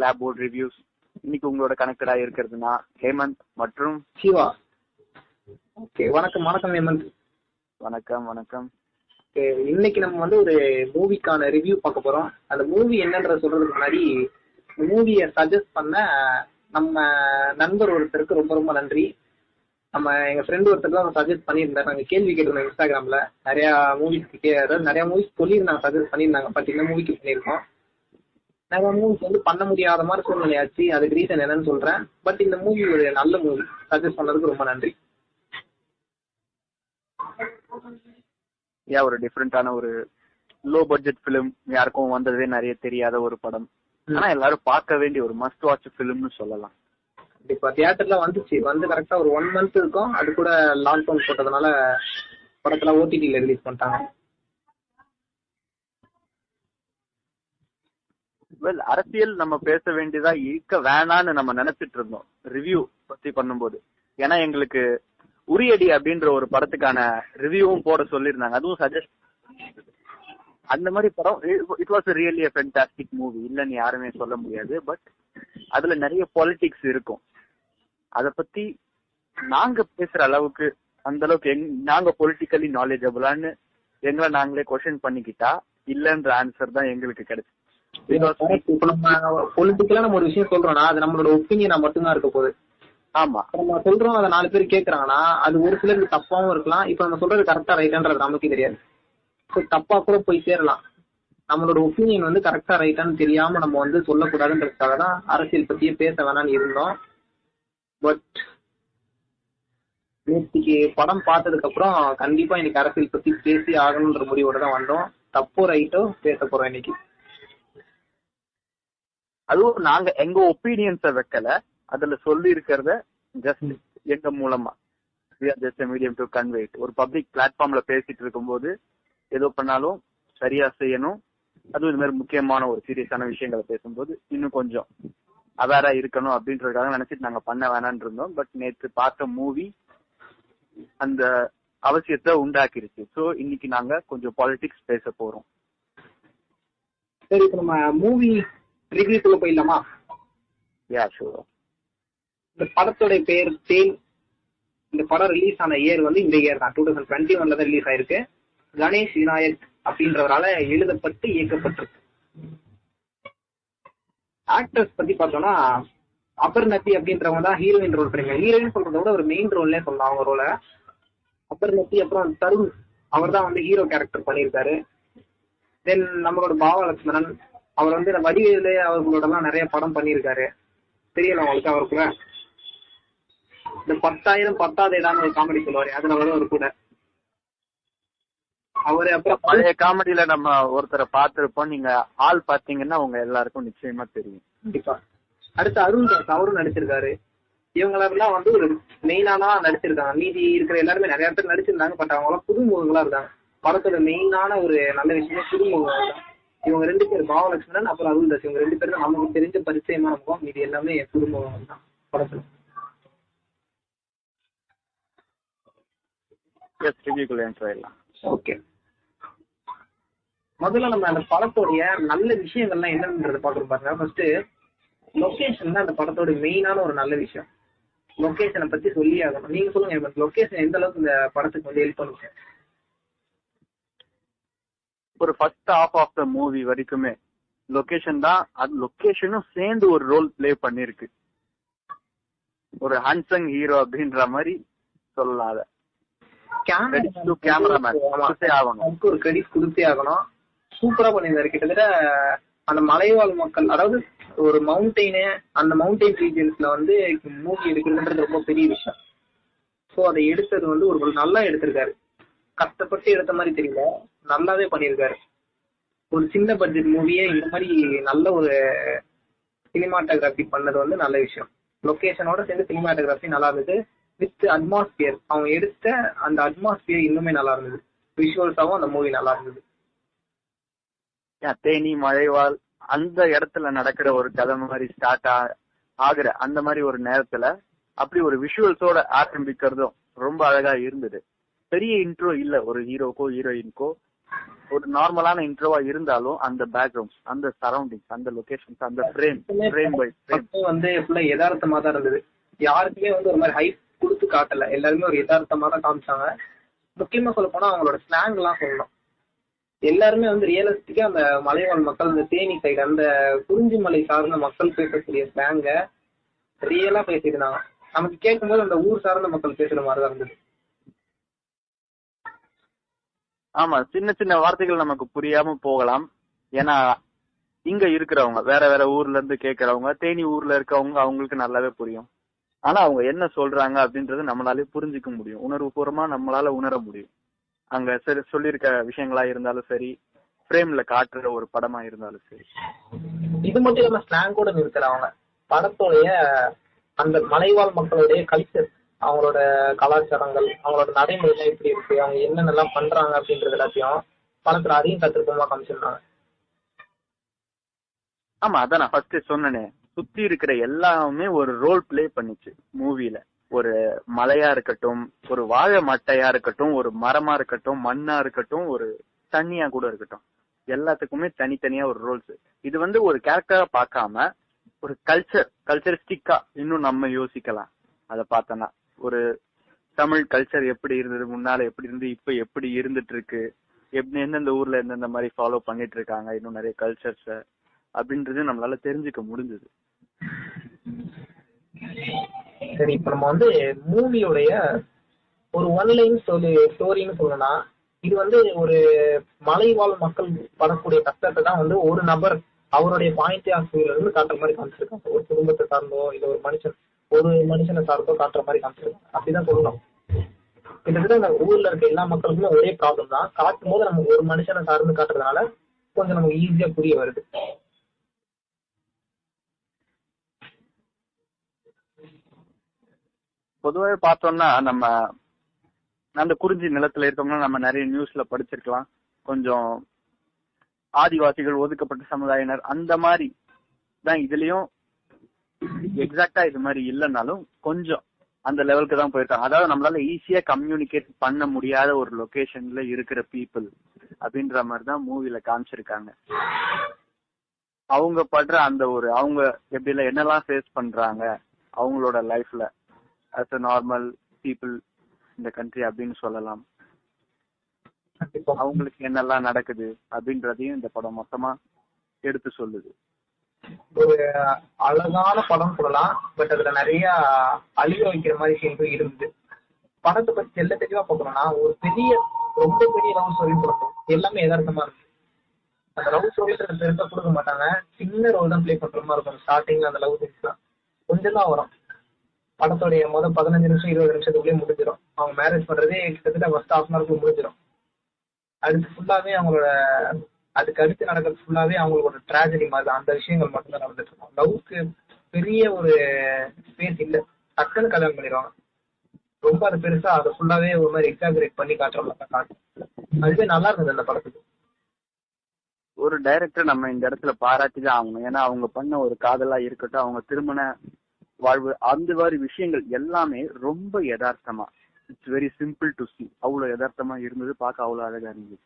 Clap board reviews இன்னைக்கு உங்களோட கனெக்டடா இருக்கிறதுனா ஹேமந்த் மற்றும் சிவா. ஓகே வணக்கம் வணக்கம் ஹேமந்த். வணக்கம் வணக்கம். இன்னைக்கு நம்ம வந்து ஒரு மூவிக்கான ரிவ்யூ பார்க்க போறோம். அந்த மூவி என்னன்றத சொல்றதுக்கு முன்னாடி மூவியை சஜஸ்ட் பண்ண நம்ம நண்பர் ஒருத்தருக்கு ரொம்ப ரொம்ப நன்றி. நம்ம எங்க ஃப்ரெண்ட் ஒருத்தர் தான் சஜஸ்ட் பண்ணியிருந்தாரு. நாங்க கேள்வி கேட்டிருந்தோம் இன்ஸ்டாகிராம்ல நிறைய மூவிஸ்க்கு அதாவது நிறைய மூவிஸ் சொல்லியிருந்தாங்க சஜஸ்ட் பண்ணியிருந்தாங்க. பட் இந்த மூவிக்கு பண்ணியிருக்கோம் நிறைய மூவிஸ் வந்து பண்ண முடியாத மாதிரி சூழ்நிலையாச்சு அதுக்கு ரீசன் என்னன்னு சொல்றேன். பட் இந்த மூவி ஒரு நல்ல மூவி சஜஸ்ட் பண்ணதுக்கு ரொம்ப நன்றி. ஏன் ஒரு டிஃப்ரெண்டான ஒரு லோ பட்ஜெட் பிலிம் யாருக்கும் வந்ததே நிறைய தெரியாத ஒரு படம். ஆனா எல்லாரும் பார்க்க வேண்டிய ஒரு மஸ்ட் வாட்ச் பிலிம்னு சொல்லலாம். கண்டிப்பா. தியேட்டர்ல வந்துச்சு. வந்து கரெக்டா ஒரு ஒன் மந்த் இருக்கும். அது கூட லாக்டவுன் போட்டதுனால படத்துல ஓடிடில ரிலீஸ் பண்ணிட்டாங்க. வெல் அரசியல் நம்ம பேச வேண்டியதா இருக்க வேணான்னு நம்ம நினைச்சிட்டு இருந்தோம். ரிவ்யூ பத்தி பண்ணும்போது. ஏன்னா எங்களுக்கு உரியடி அப்படின்ற ஒரு படத்துக்கான ரிவ்யூவும் போட சொல்லியிருந்தாங்க. அதுவும் சஜஸ்ட் அந்த மாதிரி படம் it was really fantastic movie இல்லைன்னு யாருமே சொல்ல முடியாது. பட் அதுல நிறைய பாலிடிக்ஸ் இருக்கும். அத பத்தி நாங்க பேசுற அளவுக்கு அந்த அளவுக்கு எங் நாங்க பொலிட்டிக்கலி நாலேஜபிளான்னு எங்களை நாங்களே கொஸ்டின் பண்ணிக்கிட்டா இல்லன்ற ஆன்சர் தான் எங்களுக்கு கிடைச்சு இப்ப நம்ம பொலிட்டிக்கலா நம்ம ஒரு விஷயம் சொல்றோம்னா அது நம்மளோட ஒப்பீனியனா மட்டும்தான் இருக்க போகுது. ஆமா. நம்ம சொல்றோம் அதை நாலு பேர் கேக்குறாங்கன்னா அது ஒரு சிலருக்கு தப்பாவும் இருக்கலாம். இப்ப நம்ம சொல்றது கரெக்டா ரைட்டான்றது நமக்கு தெரியாது. தப்பா கூட போய் சேரலாம். நம்மளோட ஒப்பீனியன் வந்து கரெக்டா ரைட்டான்னு தெரியாம நம்ம வந்து சொல்லக்கூடாதுன்றதுக்காக தான் அரசியல் பத்தியே பேச வேணாம்னு இருந்தோம். பட் நேற்றுக்கு படம் பார்த்ததுக்கு அப்புறம் கண்டிப்பா இன்னைக்கு அரசியல் பத்தி பேசி ஆகணுன்ற முடிவோட தான் வந்தோம். தப்போ ரைட்டோ பேச போறோம் இன்னைக்கு. அதுவும் நாங்க எங்க ஒப்பீனியன்ஸ வைக்கல. அதுல சொல்லி இருக்கிறத ஜஸ்ட் எங்க மூலமா. ஜஸ்ட் மீடியம் டு கன்வேட் ஒரு பப்ளிக் பிளாட்ஃபார்ம்ல பேசிட்டு இருக்கும்போது ஏதோ பண்ணாலும் சரியா செய்யணும். அதுவும் இந்த மாதிரி முக்கியமான ஒரு சீரியஸான விஷயங்களை பேசும்போது இன்னும் கொஞ்சம் அவேரா இருக்கணும் அப்படின்றதுக்காக நினைச்சிட்டு நாங்க பண்ண வேணாம்னு இருந்தோம். பட் நேற்று பார்த்த மூவி அந்த அவசியத்தை உண்டாக்கிருச்சு. சோ இன்னைக்கு நாங்க கொஞ்சம் பாலிடிக்ஸ் பேச போறோம். சரி இப்ப நம்ம மூவி ரிவ்யூக்குள்ள போயிடலாமா? யா ஷூர் இந்த படத்தோட பேர் தேன் இந்த படம் ரிலீஸ் ஆன இயர் வந்து இந்த இயர் தான். டூ தௌசண்ட் டுவெண்ட்டி ஒன்ல தான் ரிலீஸ் ஆயிருக்கு. கணேஷ் விநாயக் அப்படின்றவரால எழுதப்பட்டு இயக்கப்பட்டிருக்கு. ஆக்டர்ஸ் பத்தி பார்த்தோம்னா அபர்நத்தி அப்படின்றவங்க தான் ஹீரோயின் ரோல் பண்ணிருக்காங்க. ஹீரோயின் சொல்றத விட ஒரு மெயின் ரோல்லே சொல்லலாம் அவங்க ரோல அபர்நத்தி அப்புறம் தருண். அவர் தான் வந்து ஹீரோ கேரக்டர் பண்ணியிருக்காரு. தென் நம்மளோட பாவா லட்சுமணன் அவர் வந்து வடிவேலு அவர்களோட எல்லாம் நிறைய படம் பண்ணியிருக்காரு. தெரியல உங்களுக்கு அவர் கூட இந்த பத்தாயிரம் பத்தாவது ஏதாவது ஒரு காமெடி சொல்லுவாரு. அதுல வரும் ஒரு கூட. அவரு அப்புறம் பழைய காமெடியில நம்ம ஒருத்தரை பார்த்திருப்போம். நீங்க ஆள் பாத்தீங்கன்னா உங்க எல்லாருக்கும் நிச்சயமா தெரியும். கண்டிப்பா. அடுத்து அருண் தாஸ் அவரும் நடிச்சிருக்காரு. இவங்களெல்லாம் வந்து ஒரு மெயினானா நடிச்சிருக்காங்க. மீதி இருக்கிற எல்லாருமே நிறைய பேர் நடிச்சிருந்தாங்க பட் அவங்க எல்லாம் புதுமுகங்களா இருக்காங்க. படத்தோட மெயினான ஒரு நல்ல விஷயமே புதுமுகங்கள் தான் இவங்க ரெண்டு பேர் பாவலட்சுமணன் அப்புறம் அருண் தாஸ் இவங்க ரெண்டு பேரும் நமக்கு தெரிஞ்ச பரிச்சயமா இருக்கும். மீதி எல்லாமே புதுமுகங்கள் தான் படத்துல. எஸ் ரிவ்யூக்குள்ள என்ட்ரு ஆயிடலாம் ஓகே முதல்ல நம்ம அந்த படத்தோடைய நல்ல விஷயங்கள்லாம் என்னன்றத பாக்குறோம் பாருங்க. ஃபர்ஸ்ட் லொகேஷன் தான் அந்த படத்தோட மெயினான ஒரு நல்ல விஷயம். லொகேஷனை பத்தி சொல்லி ஆகணும். நீங்க சொல்லுங்க லொகேஷன் எந்த அளவுக்கு இந்த படத்துக்கு வந்து ஹெல்ப் பண்ணுங்க ஒரு first half of the movie வரைக்குமே. லொகேஷன் தான் அது லொகேஷனும் சேர்ந்து ஒரு ரோல் ப்ளே பண்ணிருக்கு. ஒரு ஹன்சங் ஹீரோ அப்படின்ற மாதிரி சொல்லலாம் அத. கிரெடிட் கொடுத்தே ஆகணும். சூப்பரா பண்ணியிருந்தாரு. கிட்டத்தட்ட அந்த மலைவாழ் மக்கள் அதாவது ஒரு மவுண்டெயின் அந்த மவுண்டெயின் ரீஜன்ஸ்ல வந்து மூவி எடுக்கிறதுன்றது ரொம்ப பெரிய விஷயம். சோ அதை எடுத்தது வந்து ஒரு நல்லா எடுத்திருக்காரு. கஷ்டப்பட்டு எடுத்த மாதிரி தெரியல. நல்லாவே பண்ணியிருக்காரு. ஒரு சின்ன பட்ஜெட் மூவியே இந்த மாதிரி நல்ல ஒரு சினிமாட்டோகிராஃபி பண்ணது வந்து நல்ல விஷயம். லொக்கேஷனோட சேர்ந்து சினிமாட்டோகிராஃபி நல்லா இருந்தது. வித் அட்மாஸ்பியர் அவங்க எடுத்த அந்த அட்மாஸ்பியர் இன்னுமே நல்லா இருந்தது. விஷுவல்ஸாவும் அந்த மூவி நல்லா இருந்தது. ஏன் தேனி மழைவால் அந்த இடத்துல நடக்கிற ஒரு கதை மாதிரி ஸ்டார்ட் ஆகுற அந்த மாதிரி ஒரு நேரத்துல அப்படி ஒரு விஷுவல்ஸோட ஆரம்பிக்கிறதும் ரொம்ப அழகா இருந்தது. பெரிய இன்ட்ரோ இல்ல. ஒரு ஹீரோக்கோ ஹீரோயின்க்கோ ஒரு நார்மலான இன்ட்ரோவா இருந்தாலும் அந்த பேக்ரவுண்ட் அந்த சரௌண்டிங்ஸ் அந்த லொகேஷன்ஸ் அந்த ஃப்ரேம் ஃப்ரேம் பை ஃப்ரேம் வந்து ஃபுல்லா யதார்த்தமா தான் இருந்தது. யாருக்குமே வந்து ஒரு மாதிரி ஹைப் கொடுத்து காட்டல. எல்லாருமே ஒரு யதார்த்தமா தான் காமிச்சாங்க. முக்கியமா சொல்ல போனா அவங்களோட ஸ்லாங் எல்லாம் சொல்லணும். எல்லாருமே வந்து ரியலிஸ்டிக்கா அந்த மலைவாழ் மக்கள் இந்த தேனி சைடு அந்த குறிஞ்சி மலை சார்ந்த மக்கள் பேசக்கூடிய ஸ்லாங்க ரியலா பேசியிருந்தாங்க நமக்கு கேட்கும்போது அந்த ஊர் சார்ந்த மக்கள் பேசுற மாதிரி தான் இருந்தது. ஆமா சின்ன சின்ன வார்த்தைகள் நமக்கு புரியாம போகலாம். ஏன்னா இங்க இருக்கிறவங்க வேற வேற ஊர்ல இருந்து கேக்குறவங்க தேனி ஊர்ல இருக்கவங்க அவங்களுக்கு நல்லாவே புரியும். ஆனா அவங்க என்ன சொல்றாங்க அப்படின்றது நம்மளாலே புரிஞ்சுக்க முடியும். உணர்வுபூர்வமா நம்மளால உணர முடியும். அங்க சரி சொல்லியிருக்க விஷயங்களா இருந்தாலும் சரி ஃப்ரேம்ல காட்டுற ஒரு படமா இருந்தாலும் சரி. இது மட்டும் இல்லாம ஸ்லாங் கூட நிறுத்தல அவங்க. படத்தோடைய அந்த மலைவாழ் மக்களுடைய கல்ச்சர் அவங்களோட கலாச்சாரங்கள் அவங்களோட நடைமுறைலாம் எப்படி இருக்கு அவங்க என்னென்னலாம் பண்றாங்க அப்படின்றது எல்லாத்தையும் படத்துல அதையும் தத்துருப்பமா காமிச்சிருந்தாங்க. ஆமா அதான் நான் ஃபர்ஸ்ட் சொன்னேனே. சுத்தி இருக்கிற எல்லாமே ஒரு ரோல் ப்ளே பண்ணிச்சு மூவில ஒரு மலையா இருக்கட்டும் ஒரு வாழை மட்டையா இருக்கட்டும் ஒரு மரமா இருக்கட்டும் மண்ணா இருக்கட்டும் ஒரு தண்ணியா கூட இருக்கட்டும். எல்லாத்துக்குமே தனித்தனியா ஒரு ரோல்ஸ் இது வந்து ஒரு கேரக்டரா பார்க்காம ஒரு கல்ச்சர் கல்ச்சரிஸ்டிக்கா இன்னும் நம்ம யோசிக்கலாம். அதை பார்த்தோன்னா ஒரு தமிழ் கல்ச்சர் எப்படி இருந்தது முன்னால எப்படி இருந்து இப்ப எப்படி இருந்துட்டு இருக்கு எப்படி எந்தெந்த ஊர்ல எந்தெந்த மாதிரி ஃபாலோ பண்ணிட்டு இருக்காங்க இன்னும் நிறைய கல்ச்சர்ஸ் அப்படின்றது நம்மளால தெரிஞ்சுக்க முடிஞ்சது. சரி இப்ப நம்ம வந்து மூவியோடைய ஒரு ஒன் லைன் சொல்லி ஸ்டோரின்னு சொல்லணும்னா இது வந்து ஒரு மலைவாழ் மக்கள் படக்கூடிய கஷ்டத்தை தான் வந்து ஒரு நபர் அவருடைய பாயிண்ட் ஆஃப் வியூல இருந்து காட்டுற மாதிரி காமிச்சிருக்காங்க. ஒரு குடும்பத்தை சார்ந்தோ இல்ல ஒரு மனுஷன் ஒரு மனுஷனை சார்ந்தோ காட்டுற மாதிரி காமிச்சிருக்காங்க அப்படிதான் சொல்லணும். கிட்டத்தட்ட அந்த ஊர்ல இருக்க எல்லா மக்களுக்குமே ஒரே ப்ராப்ளம் தான். காட்டும் போது நம்ம ஒரு மனுஷனை சார்ந்து காட்டுறதுனால கொஞ்சம் நமக்கு ஈஸியா புரிய வருது. பொதுவாக பார்த்தோம்னா நம்ம அந்த குறிஞ்சி நிலத்துல இருக்கோம்னா நம்ம நிறைய நியூஸ்ல படிச்சிருக்கலாம். கொஞ்சம் ஆதிவாசிகள் ஒதுக்கப்பட்ட சமுதாயினர் அந்த மாதிரி தான் இதுலயும் எக்ஸாக்டா இது மாதிரி இல்லைனாலும் கொஞ்சம் அந்த லெவலுக்கு தான் போயிருக்காங்க. அதாவது நம்மளால ஈஸியா கம்யூனிகேட் பண்ண முடியாத ஒரு லொகேஷன்ல இருக்கிற பீப்புள் அப்படின்ற மாதிரி தான் மூவில காமிச்சிருக்காங்க. அவங்க படுற அந்த ஒரு அவங்க எப்படி என்னெல்லாம் ஃபேஸ் பண்றாங்க அவங்களோட லைஃப்ல அஸ் அ நார்மல் பீப்புள் இந்த கண்ட்ரி அப்படின்னு சொல்லலாம். அவங்களுக்கு என்னெல்லாம் நடக்குது அப்படின்றதையும் இந்த படம் மொத்தமா எடுத்து சொல்லுது. ஒரு அழகான படம் சொல்லலாம் பட் அதுல நிறைய அழிய வைக்கிற மாதிரி சீன்கள் இருந்தது. படத்தை பத்தி தெல்ல தெளிவா பார்க்கணும்னா ஒரு பெரிய ரொம்ப பெரிய லவ் ஸ்டோரி படம் எல்லாமே யதார்த்தமா இருக்கு. அந்த லவ் ஸ்டோரியில பெருசா கொடுக்க மாட்டாங்க. சின்ன ரோல் தான் பிளே பண்ற மாதிரி இருக்கும். ஸ்டார்டிங்ல அந்த லவ் சீன்ஸ்லாம் கொஞ்சம் தான் வரும். படத்துடைய முதல் பதினஞ்சு நிமிஷம் இருபது நிமிஷத்துக்குள்ளேயே முடிஞ்சிடும் அவங்க மேரேஜ் பண்றதே கிட்டத்தட்ட ஃபர்ஸ்ட் ஹாஃப் அன் ஹவருக்கு முடிஞ்சிடும் அடுத்து ஃபுல்லாவே அவங்களோட அதுக்கு அடுத்து நடக்கிறது ஃபுல்லாவே அவங்களுக்கு ஒரு ட்ராஜடி மாதிரி தான் அந்த விஷயங்கள் மட்டும்தான் நடந்துட்டு இருக்கும். லவ்க்கு பெரிய ஒரு ஸ்பேஸ் இல்ல. டக்குன்னு கல்யாணம் பண்ணிடுவாங்க. ரொம்ப அது பெருசா அதை ஃபுல்லாவே ஒரு மாதிரி எக்ஸாகரேட் பண்ணி காட்டுற மாதிரி தான் காட்டும். அதுவே நல்லா இருந்தது அந்த படத்துக்கு. ஒரு டைரக்டர் நம்ம இந்த இடத்துல பாராட்டி தான் ஆகணும். ஏன்னா அவங்க பண்ண ஒரு காதலா இருக்கட்டும் அவங்க திருமண வாழ்வு அந்த மாதிரி விஷயங்கள் எல்லாமே ரொம்ப யதார்த்தமா. It's very simple to see அவ்வளவு யதார்த்தமா இருந்தது பார்க்க அவ்வளவு அழகா இருந்தது.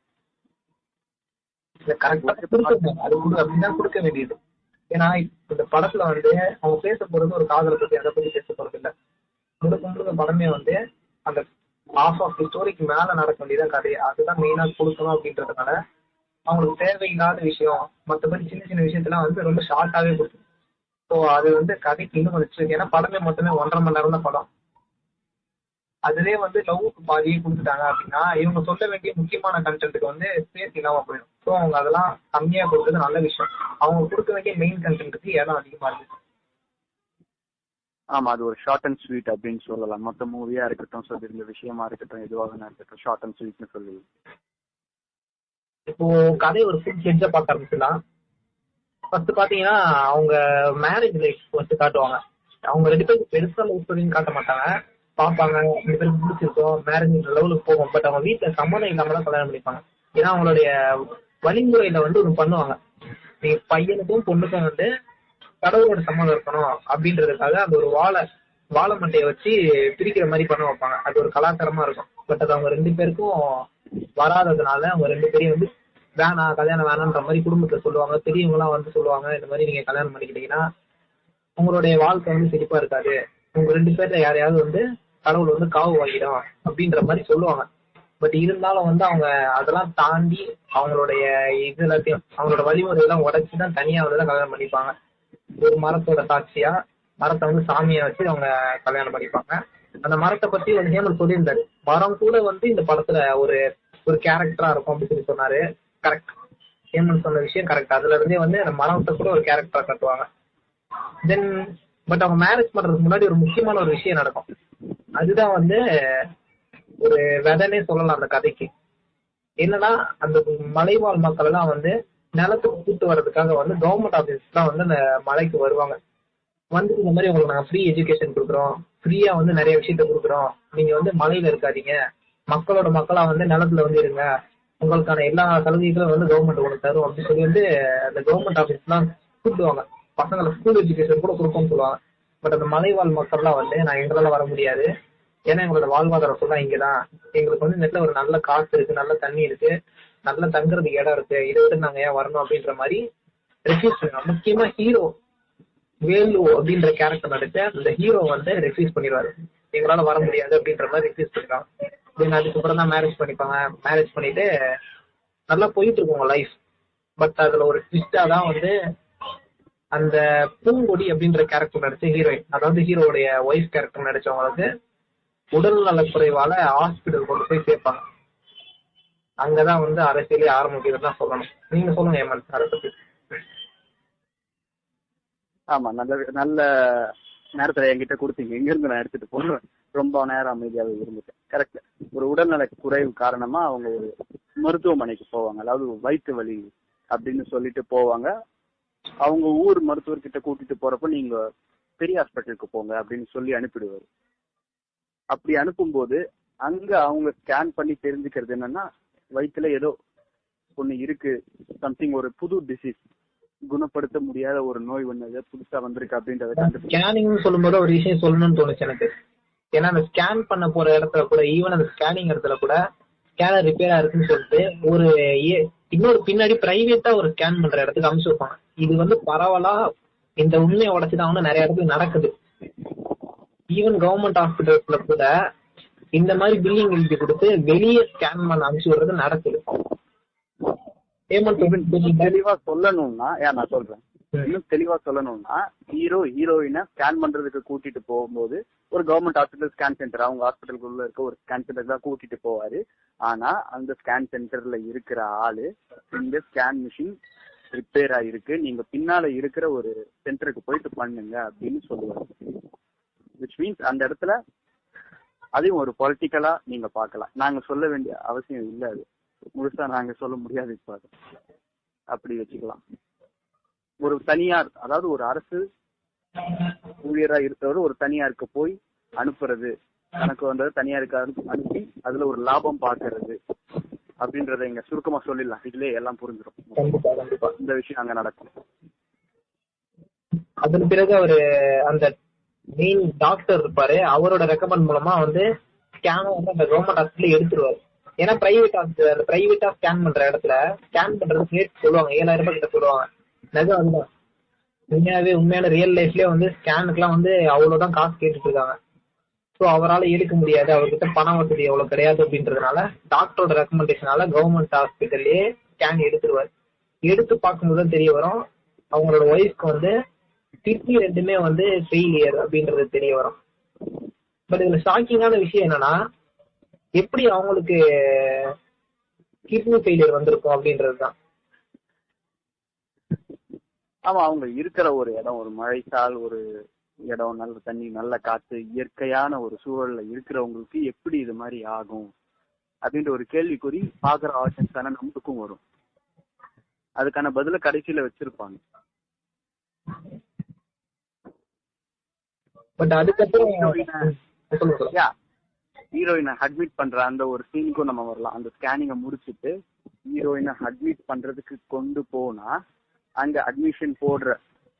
அது கொடு அப்படிதான் கொடுக்க வேண்டியது. ஏன்னா இந்த படத்துல வந்து அவங்க பேச போறது ஒரு காதலை பத்தி அதை பத்தி பேச போறது இல்ல. முழுக்க முழுக்க படமே வந்து அந்த ஆஃப் ஆஃப் தி ஸ்டோரிக்கு மேல நடக்க வேண்டியதான் கதை. அதுதான் மெயினா கொடுக்கணும் அப்படின்றதுனால அவங்களுக்கு தேவையில்லாத விஷயம் மத்தபடி சின்ன சின்ன விஷயத்தெல்லாம் வந்து ரொம்ப ஷார்ட்டாவே கொடுக்கும். ஸோ அது வந்து கதைக்கு இன்னும் கொஞ்சம் ஏன்னா படமே மொத்தமே ஒன்றரை மணி நேரம் தான் படம். அதுவே வந்து லவ்வுக்கு பாதியே கொடுத்துட்டாங்க அப்படின்னா இவங்க சொல்ல வேண்டிய முக்கியமான கண்டென்ட்டுக்கு வந்து ஸ்பேஸ் இல்லாம போயிடும். ஸோ அவங்க அதெல்லாம் கம்மியா கொடுத்தது நல்ல விஷயம். அவங்க கொடுக்க வேண்டிய மெயின் கண்டென்ட்டுக்கு இடம் அதிகமா இருக்கு. ஆமா அது ஒரு ஷார்ட் அண்ட் ஸ்வீட் அப்படின்னு சொல்லலாம். மொத்த மூவியா இருக்கட்டும் சொல்லியிருந்த விஷயமா இருக்கட்டும் எதுவாக இருக்கட்டும் ஷார்ட் அண்ட் ஸ்வீட்னு சொல்லி. இப்போ கதை ஒரு ஃபுல் ஹெட்ஜா பார்க்க ஆரம்பிச்சிடலாம் ஃபர்ஸ்ட் பாத்தீங்கன்னா அவங்க மேரேஜ் லைஃப் ஃபர்ஸ்ட் காட்டுவாங்க. அவங்க ரெண்டு பேருக்கு பெருசா லவ் ஸ்டோரின்னு காட்ட மாட்டாங்க. பார்ப்பாங்க ரெண்டு பேருக்கு பிடிச்சிருக்கோம் மேரேஜ் லெவலுக்கு போகும். பட் அவங்க வீட்டுல சம்மதம் இல்லாம தான் கல்யாணம் பண்ணிப்பாங்க. ஏன்னா அவங்களுடைய வழிமுறையில வந்து ஒன்று பண்ணுவாங்க. நீ பையனுக்கும் பொண்ணுக்கும் வந்து கடவுளோட சம்மதம் இருக்கணும் அப்படின்றதுக்காக அந்த ஒரு வாழை வாழை மண்டையை வச்சு பிரிக்கிற மாதிரி பண்ண வைப்பாங்க. அது ஒரு கலாச்சாரமா இருக்கும். பட் அது அவங்க ரெண்டு பேருக்கும் வராததுனால அவங்க ரெண்டு பேரையும் வந்து வேணாம் கல்யாணம் வேணான்ற மாதிரி குடும்பத்துல சொல்லுவாங்க. பெரியவங்க எல்லாம் வந்து சொல்லுவாங்க இந்த மாதிரி நீங்க கல்யாணம் பண்ணிக்கிட்டீங்கன்னா உங்களுடைய வாழ்க்கை வந்து செழிப்பா இருக்காது. உங்க ரெண்டு பேர்ல யாரையாவது வந்து கடவுள் வந்து காவு வாங்கிடும் அப்படின்ற மாதிரி சொல்லுவாங்க. பட் இருந்தாலும் வந்து அவங்க அதெல்லாம் தாண்டி அவங்களுடைய இது எல்லாத்தையும் அவங்களோட வழிமுறை எல்லாம் உடச்சி தான் தனியா வந்து தான் கல்யாணம் பண்ணிப்பாங்க. ஒரு மரத்தோட சாட்சியா மரத்தை வந்து சாமியா வச்சு அவங்க கல்யாணம் பண்ணிப்பாங்க. அந்த மரத்தை பத்தி வந்து ஹேமல் சொல்லியிருந்தாரு. மரம் கூட வந்து இந்த படத்துல ஒரு ஒரு கேரக்டரா இருக்கும் அப்படின்னு சொல்லி சொன்னாரு. கரெக்ட் ஹேமல் சொன்ன விஷயம் கரெக்ட் அதுல இருந்தே வந்து அந்த மரத்தை கூட ஒரு கேரக்டரா கட்டுவாங்க. தென் பட் அவங்க மேரேஜ் பண்றதுக்கு முன்னாடி ஒரு முக்கியமான ஒரு விஷயம் நடக்கும். அதுதான் வந்து ஒரு விதனே சொல்லலாம் அந்த கதைக்கு. என்னன்னா அந்த மலைவாழ் மக்கள் எல்லாம் வந்து நிலத்துக்கு கூட்டு வர்றதுக்காக வந்து கவர்மெண்ட் ஆபீஸ்லாம் வந்து அந்த மலைக்கு வருவாங்க. வந்து இந்த மாதிரி உங்களுக்கு நாங்க ஃப்ரீ எஜுகேஷன் கொடுக்குறோம். ஃப்ரீயா வந்து நிறைய விஷயத்த கொடுக்குறோம். நீங்க வந்து மலையில இருக்காதீங்க. மக்களோட மக்களா வந்து நிலத்துல வந்து இருங்க. உங்களுக்கான எல்லா சலுகைகளும் வந்து கவர்மெண்ட் உங்களுக்கு தரும். அப்படின்னு சொல்லி வந்து அந்த கவர்மெண்ட் ஆபீஸ்லாம் கூப்பிடுவாங்க பசங்களை ஸ்கூல் எஜுகேஷன் கூட கொடுப்போம்னு சொல்லுவாங்க. பட் அந்த மலைவாழ் மக்கள்லாம் வந்து நான் எங்களால வர முடியாது. ஏன்னா எங்களோட வாழ்வாதாரம் ஃபுல்லா இங்கதான். எங்களுக்கு வந்து நெட்ல ஒரு நல்ல காசு இருக்கு நல்ல தண்ணி இருக்கு நல்ல தங்குறதுக்கு இடம் இருக்கு. இதுக்கு நாங்க ஏன் வரணும் அப்படின்ற மாதிரி ரெஃப்யூஸ் பண்ணுவோம் முக்கியமா ஹீரோ வேலு அப்படின்ற கேரக்டர் நடிச்ச அந்த ஹீரோ வந்து ரெஃப்யூஸ் பண்ணிடுவாரு. எங்களால வர முடியாது அப்படின்ற மாதிரி ரெஃப்யூஸ் பண்ணிடுவாங்க. தென் அதுக்கப்புறம் தான் மேரேஜ் பண்ணிப்பாங்க. மேரேஜ் பண்ணிட்டு நல்லா போயிட்டு இருக்கும் உங்க லைஃப் பட் அதுல ஒரு ட்விஸ்டா தான் வந்து அந்த பூங்கொடி அப்படின்ற கேரக்டர் நடிச்ச ஹீரோயின் அதாவது ஹீரோடைய ஒய்ஃப் கேரக்டர் நடிச்சவங்களுக்கு உடல் நலக்குறைவால ஹாஸ்பிட்டல் கொண்டு போய் சேர்ப்பாங்க. அங்கதான் வந்து அரசியலே ஆரம்பிக்கிறது தான் சொல்லணும். நீங்க சொல்லுங்க ஏமன் அதை பத்தி. ஆமா நல்ல நல்ல நேரத்துல என்கிட்ட கொடுத்தீங்க. எங்க இருந்து நான் எடுத்துட்டு போறேன் ரொம்ப நேரம் அமைதியாக இருந்துட்டேன். கரெக்ட் ஒரு உடல்நல குறைவு காரணமா அவங்க ஒரு மருத்துவமனைக்கு போவாங்க. அதாவது வயிற்று வலி அப்படின்னு சொல்லிட்டு போவாங்க. அவங்க ஊர் மருத்துவர்கிட்ட கூட்டிட்டு போறப்ப நீங்க பெரிய ஹாஸ்பிட்டலுக்கு போங்க அப்படின்னு சொல்லி அனுப்பிடுவாரு. அப்படி அனுப்பும்போது அங்க அவங்க ஸ்கேன் பண்ணி தெரிஞ்சுக்கிறது என்னன்னா வயிற்றுல ஏதோ ஒண்ணு இருக்கு சம்திங் ஒரு புது டிசீஸ் குணப்படுத்த முடியாத ஒரு நோய் ஒண்ணு புதுசா வந்திருக்கு அப்படின்றத கண்டுபிடி ஸ்கேனிங் சொல்லும்போது ஒரு விஷயம் சொல்லணும்னு தோணுச்சு எனக்கு. ஏன்னா அந்த ஸ்கேன் பண்ண போற இடத்துல கூட ஈவன் அந்த ஸ்கேனிங் இடத்துல கூட ஸ்கேனர் ரிப்பேரா இருக்குன்னு சொல்லிட்டு ஒரு இன்னொரு பின்னாடி பிரைவேட்டா ஒரு ஸ்கேன் பண்ற இடத்துக்கு அனுப்பிச்சு வைப்பாங்க இது வந்து பரவலா இந்த உண்மையை உடைச்சுதான் நிறைய இடத்துல நடக்குது. ஈவன் கவர்மெண்ட் ஹாஸ்பிட்டல்ஸ்ல கூட இந்த மாதிரி பில்லிங் எழுதி கொடுத்து வெளியே ஸ்கேன் பண்ண அனுப்பிச்சு விடுறது நடக்குது. பேமெண்ட் தெளிவா சொல்லணும்னா ஏன் நான் சொல்றேன்? இன்னும் தெளிவா சொல்லணும்னா ஹீரோ ஹீரோயினை ஸ்கேன் பண்றதுக்கு கூட்டிட்டு போகும்போது ஒரு கவர்மெண்ட் ஹாஸ்பிட்டல் ஸ்கேன் சென்டர் அவங்க ஹாஸ்பிட்டலுக்குள்ள இருக்க ஒரு ஸ்கேன் சென்டர் தான் கூட்டிட்டு போவாரு. ஆனா அந்த ஸ்கேன் சென்டர்ல இருக்கிற ஆளு இந்த ஸ்கேன் மிஷின் ரிப்பேர் ஆயிருக்கு. நீங்க பின்னால இருக்கிற ஒரு சென்டருக்கு போயிட்டு பண்ணுங்க அப்படின்னு சொல்லுவாங்க விச் மீன்ஸ் அந்த இடத்துல அதையும் ஒரு பொலிட்டிக்கலா நீங்க பார்க்கலாம். நாங்க சொல்ல வேண்டிய அவசியம் இல்ல அது. முழுசா நாங்க சொல்ல முடியாது இப்ப அது. அப்படி வச்சுக்கலாம். ஒரு தனியார் அதாவது ஒரு அரசு ஊழியரா இருக்கிறவர் ஒரு தனியாருக்கு போய் அனுப்புறது. தனக்கு வந்தது தனியாருக்கு அனுப்பி அனுப்பி அதுல ஒரு லாபம் பாக்குறது அப்படின்றத இங்க சுருக்கமா சொல்லிடலாம். இதுலயே எல்லாம் புரிஞ்சிடும் இந்த விஷயம் அங்க நடக்கும். அதன் பிறகு அவரு அந்த மெயின் டாக்டர் இருப்பாரு. அவரோட ரெக்கமெண்ட் மூலமா வந்து ஸ்கேனை வந்து அந்த கவர்மெண்ட் ஹாஸ்பிட்டல் எடுத்துருவாரு. ஏன்னா பிரைவேட் ஹாஸ்பிட்டல் பிரைவேட்டா ஸ்கேன் பண்ற இடத்துல ஸ்கேன் பண்றதுக்கு ரேட் சொல்லுவாங்க. ஏழாயிரம் ரூபாய் கிட்ட சொல்லுவாங்க. நிஜம் அதுதான். உண்மையாவே உண்மையான ரியல் லைஃப்லயே வந்து ஸ்கேனுக்குலாம் வந்து அவ்வளவுதான் காசு கேட்டுட்டு இருக்காங்க. ஸோ அவரால் எடுக்க முடியாது. அவர்கிட்ட பண வசதி எவ்வளோ கிடையாது அப்படின்றதுனால டாக்டரோட ரெக்கமெண்டேஷனால கவர்மெண்ட் ஹாஸ்பிட்டல்லே ஸ்கேன் எடுத்துருவார். எடுத்து பார்க்கும்போது தான் தெரிய வரும். அவங்களோட ஒய்ஃப்க்கு வந்து கிட்னி ரெண்டுமே வந்து ஃபெயிலியர் அப்படின்றது தெரிய வரும். பட் இதுல ஷாக்கிங்கான விஷயம் என்னன்னா எப்படி அவங்களுக்கு கிட்னி ஃபெயிலியர் வந்திருக்கும் அப்படின்றது தான். ஆமா அவங்க இருக்கிற ஒரு இடம் ஒரு மழைத்தால் ஒரு இடம் நல்ல தண்ணி நல்ல காத்து இயற்கையான ஒரு சூழல்ல இருக்கிறவங்களுக்கு எப்படி இது மாதிரி ஆகும்? அப்படின்ற ஒரு கேள்விக்குறி பாக்குற ஆடியன்ஸ் தானே நமக்கும் வரும். அதுக்கான பதில கடைசியில வச்சிருப்பாங்க. பட் அதுக்கப்புறம் ஹீரோயினை அட்மிட் பண்ற அந்த ஒரு சீனுக்கும் நம்ம வரலாம். அந்த ஸ்கேனிங்கை முடிச்சிட்டு ஹீரோயினை அட்மிட் பண்றதுக்கு கொண்டு போனா அங்க அட்மிஷன் போடுற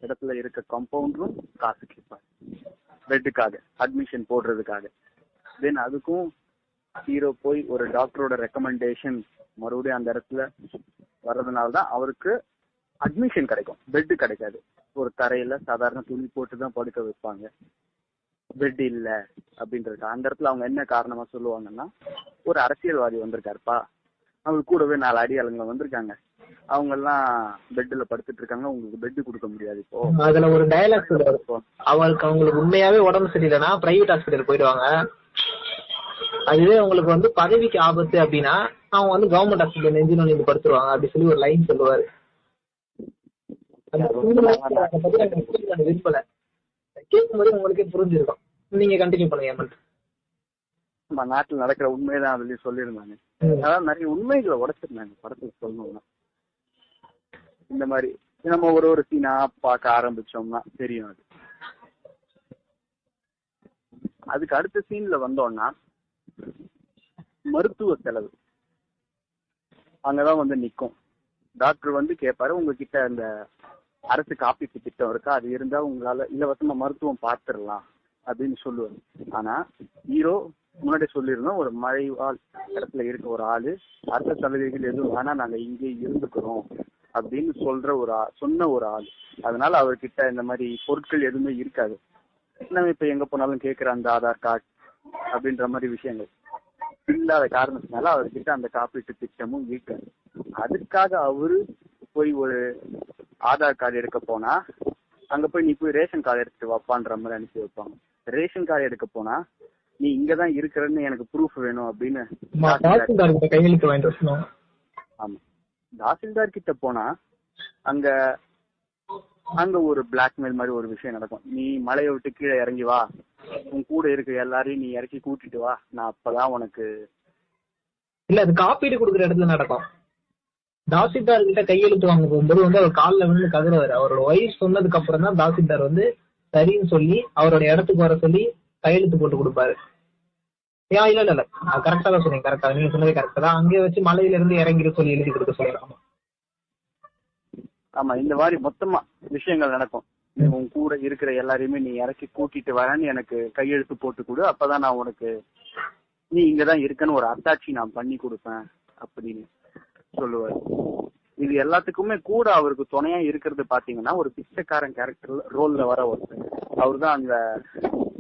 இடத்துல இருக்க கம்பவுண்டரும் காசு கேட்பாரு. பெட்டுக்காக அட்மிஷன் போடுறதுக்காக. தென் அதுக்கும் ஹீரோ போய் ஒரு டாக்டரோட ரெக்கமெண்டேஷன் மறுபடியும் அந்த இடத்துல வர்றதுனால தான் அவருக்கு அட்மிஷன் கிடைக்கும். பெட் கிடைக்காது. ஒரு தரையில சாதாரண துணி போட்டு தான் படுக்க வைப்பாங்க. பெட் இல்ல அப்படின்றது அந்த இடத்துல அவங்க என்ன காரணமா சொல்லுவாங்கன்னா ஒரு அரசியல்வாதி வந்திருக்காருப்பா. அவங்க கூடவே நாலு அடியாளுங்க வந்திருக்காங்க. அவங்க எல்லாம் பெட்ல படுத்துட்டு இருக்காங்க உங்களுக்கு பெட் கொடுக்க முடியாது இப்போ. அதுல ஒரு டயலாக் அவருக்கு அவங்களுக்கு உண்மையாவே உடம்பு சரியில்லைன்னா பிரைவேட் ஹாஸ்பிட்டல் போயிடுவாங்க. அதுவே உங்களுக்கு வந்து பதவிக்கு ஆபத்து அப்படின்னா அவங்க வந்து கவர்மெண்ட் ஹாஸ்பிட்டல் நெஞ்சில வந்து படுத்துருவாங்க. அப்படி சொல்லி ஒரு லைன் சொல்லுவாரு. விரும்பல. கேட்கும்போது உங்களுக்கே புரிஞ்சிருக்கும். நீங்க கண்டினியூ பண்ணுங்க ஏமன் நம்ம நாட்டுல நடக்கிற உண்மைதான் அதுலயும் சொல்லியிருந்தாங்க. அதாவது நிறைய உண்மைகளை உடைச்சிருந்தாங்க படத்துல சொல்லணும்னா. இந்த மாதிரி. நம்ம ஒரு ஒரு சீனா பார்க்க ஆரம்பிச்சோம்னா தெரியும் அது. அதுக்கு அடுத்த சீன்ல வந்தோம்னா மருத்துவ செலவு. அங்கதான் வந்து நிக்கும். டாக்டர் வந்து கேட்பாரு உங்ககிட்ட அந்த அரசு காப்பீட்டு திட்டம் இருக்கா? அது இருந்தா உங்களால இலவசமா மருத்துவம் பார்த்துடலாம் அப்படின்னு சொல்லுவாரு. ஆனா ஹீரோ முன்னாடி சொல்லியிருந்தோம் ஒரு மழைவால் இடத்துல இருக்க ஒரு ஆளு அரசு சலுகைகள் எதுவும் வேணா நாங்க இங்கே இருந்துக்கிறோம். அப்படின்னு சொல்ற ஒரு சொன்ன ஒரு ஆள். அதனால அவர்கிட்ட இந்த மாதிரி பொருட்கள் எதுவுமே இருக்காது. நம்ம இப்ப எங்க போனாலும் கேக்குற அந்த ஆதார் கார்டு அப்படின்ற மாதிரி விஷயங்கள். இல்லாத காரணத்தினால அவர்கிட்ட அந்த காப்பீட்டு திட்டமும் இருக்காது அதுக்காக அவரு போய் ஒரு ஆதார் கார்டு எடுக்க போனா அங்க போய் நீ போய் ரேஷன் கார்டு எடுத்துட்டு வாப்பான்ற மாதிரி அனுப்பி வைப்பாங்க. ரேஷன் கார்டு எடுக்க போனா நீ இங்கதான் இருக்கிறன்னு எனக்கு ப்ரூஃப் வேணும் அப்படின்னு ஆமா. தாசில்தார் கிட்ட போனா அங்க அங்க ஒரு பிளாக்மெயில் மாதிரி ஒரு விஷயம் நடக்கும். நீ மலையை விட்டு கீழே இறங்கி வா. உன் கூட இருக்க எல்லாரையும் நீ இறக்கி கூட்டிட்டு வா. நான் அப்பதான் உனக்கு இல்ல அது காப்பீடு கொடுக்குற இடத்துல நடக்கும். தாசில்தார் கிட்ட கையெழுத்து வாங்க போகும்போது வந்து அவர் காலில் விழுந்து கதறுவாரு அவரோட ஒய்ஃப் சொன்னதுக்கு அப்புறம் தான் தாசில்தார் வந்து சரின்னு சொல்லி அவரோட இடத்துக்கு வர சொல்லி கையெழுத்து போட்டு கொடுப்பாரு. ஏன் இல்ல இல்ல கரெக்டா தான் சொன்னீங்க கரெக்டா நீங்க சொன்னதே கரெக்டா தான். அங்கே வச்சு மலையில இருந்து இறங்கிட சொல்லி எழுதி கொடுக்க சொல்லிடுறாங்க ஆமா இந்த மாதிரி மொத்தமா விஷயங்கள் நடக்கும். உன் கூட இருக்கிற எல்லாரையுமே நீ இறக்கி கூட்டிட்டு வரேன்னு எனக்கு கையெழுத்து போட்டு கொடு. அப்பதான் நான் உனக்கு நீ இங்கதான் இருக்கன்னு ஒரு அத்தாட்சி நான் பண்ணி கொடுப்பேன் அப்படின்னு சொல்லுவாரு. இது எல்லாத்துக்குமே கூட அவருக்கு துணையா இருக்கிறது பாத்தீங்கன்னா ஒரு பிச்சைக்காரன் கேரக்டர்ல ரோல்ல வர ஒருத்தர். அவர் தான் அந்த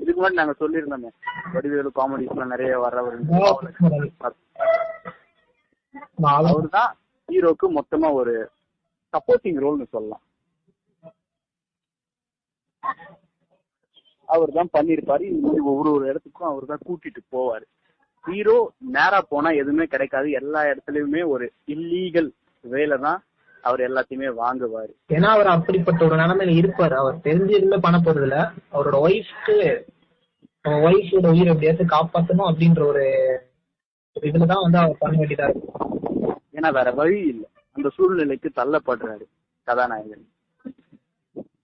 இதுக்கு முன்னாடி நாங்க சொல்லியிருந்தோமே வடிவேலு காமெடிஸ் எல்லாம் நிறைய வர்றவர் அவர் தான் ஹீரோக்கு மொத்தமா ஒரு சப்போர்ட்டிங் ரோல்னு சொல்லலாம். அவர் தான் பண்ணிருப்பாரு இந்த மாதிரி ஒவ்வொரு ஒரு இடத்துக்கும் அவர் தான் கூட்டிட்டு போவாரு. ஹீரோ நேரா போனா எதுவுமே கிடைக்காது. எல்லா இடத்துலயுமே ஒரு இல்லீகல் வேலை தான் அவர் எல்லாத்தையுமே வாங்குவாரு. ஏன்னா அவர் அப்படிப்பட்ட ஒரு நிலைமையில இருப்பாரு. அவர் தெரிஞ்சு எதுவுமே பண்ண போறது இல்ல அவரோட ஒய்ஃப்க்கு ஒய்ஃபோட உயிரை எப்படியாச்சும் காப்பாத்தணும் அப்படின்ற ஒரு ஒரு இதுலதான் வந்து அவர் பண்ண வேண்டியதா இருக்கும் ஏன்னா வேற வழி இல்லை. அந்த சூழ்நிலைக்கு தள்ளப்படுறாரு கதாநாயகன்.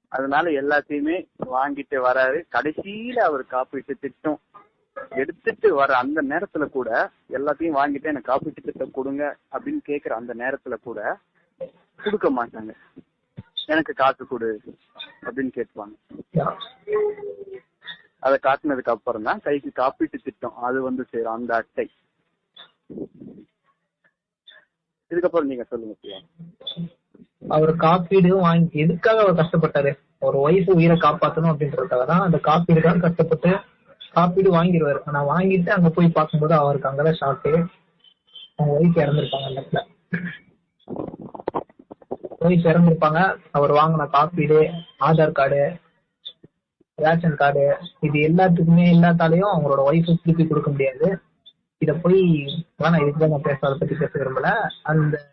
அதனால எல்லாத்தையுமே வாங்கிட்டு வராரு. கடைசியில அவர் காப்பீட்டு திட்டம் எடுத்துட்டு வர அந்த நேரத்துல கூட எல்லாத்தையும் வாங்கிட்டு எனக்கு காப்பீட்டு திட்டம் கொடுங்க அப்படின்னு கேக்குற அந்த நேரத்துல கூட கொடுக்க மாட்டாங்க. எனக்கு காசு கொடு அப்படின்னு கேட்பாங்க அதை காட்டினதுக்கு அப்புறம் தான் கைக்கு காப்பீட்டு திட்டம். அது வந்து சேரும் அந்த அட்டை. இதுக்கப்புறம் நீங்க சொல்லுங்க அவர் காப்பீடு வாங்கி எதுக்காக அவர் கஷ்டப்பட்டாரு? ஒரு ஒய்ஃப் உயிரை காப்பாத்தணும் அப்படின்றதுக்காக தான் அந்த காப்பீடுக்காக கஷ்டப்பட்டு காப்பீடு வாங்கிடுவாரு ஆனா வாங்கிட்டு அங்க போய் பார்க்கும்போது அவருக்கு அங்கதான் ஷாக்கு அவங்க ஒய்ஃப் இறந்துருப்பாங்க அந்த இடத்துல. ஒய்ஃப் இறந்துருப்பாங்க. அவர் வாங்கின காப்பீடு ஆதார் கார்டு ரேஷன் கார்டு இது எல்லாத்துக்குமே எல்லாத்தாலையும் அவங்களோட ஒய்ஃபை திருப்பி கொடுக்க முடியாது. இத போய் வேணாம் இதுக்கு நான் பேச அதை பத்தி பேச விரும்பல. அந்த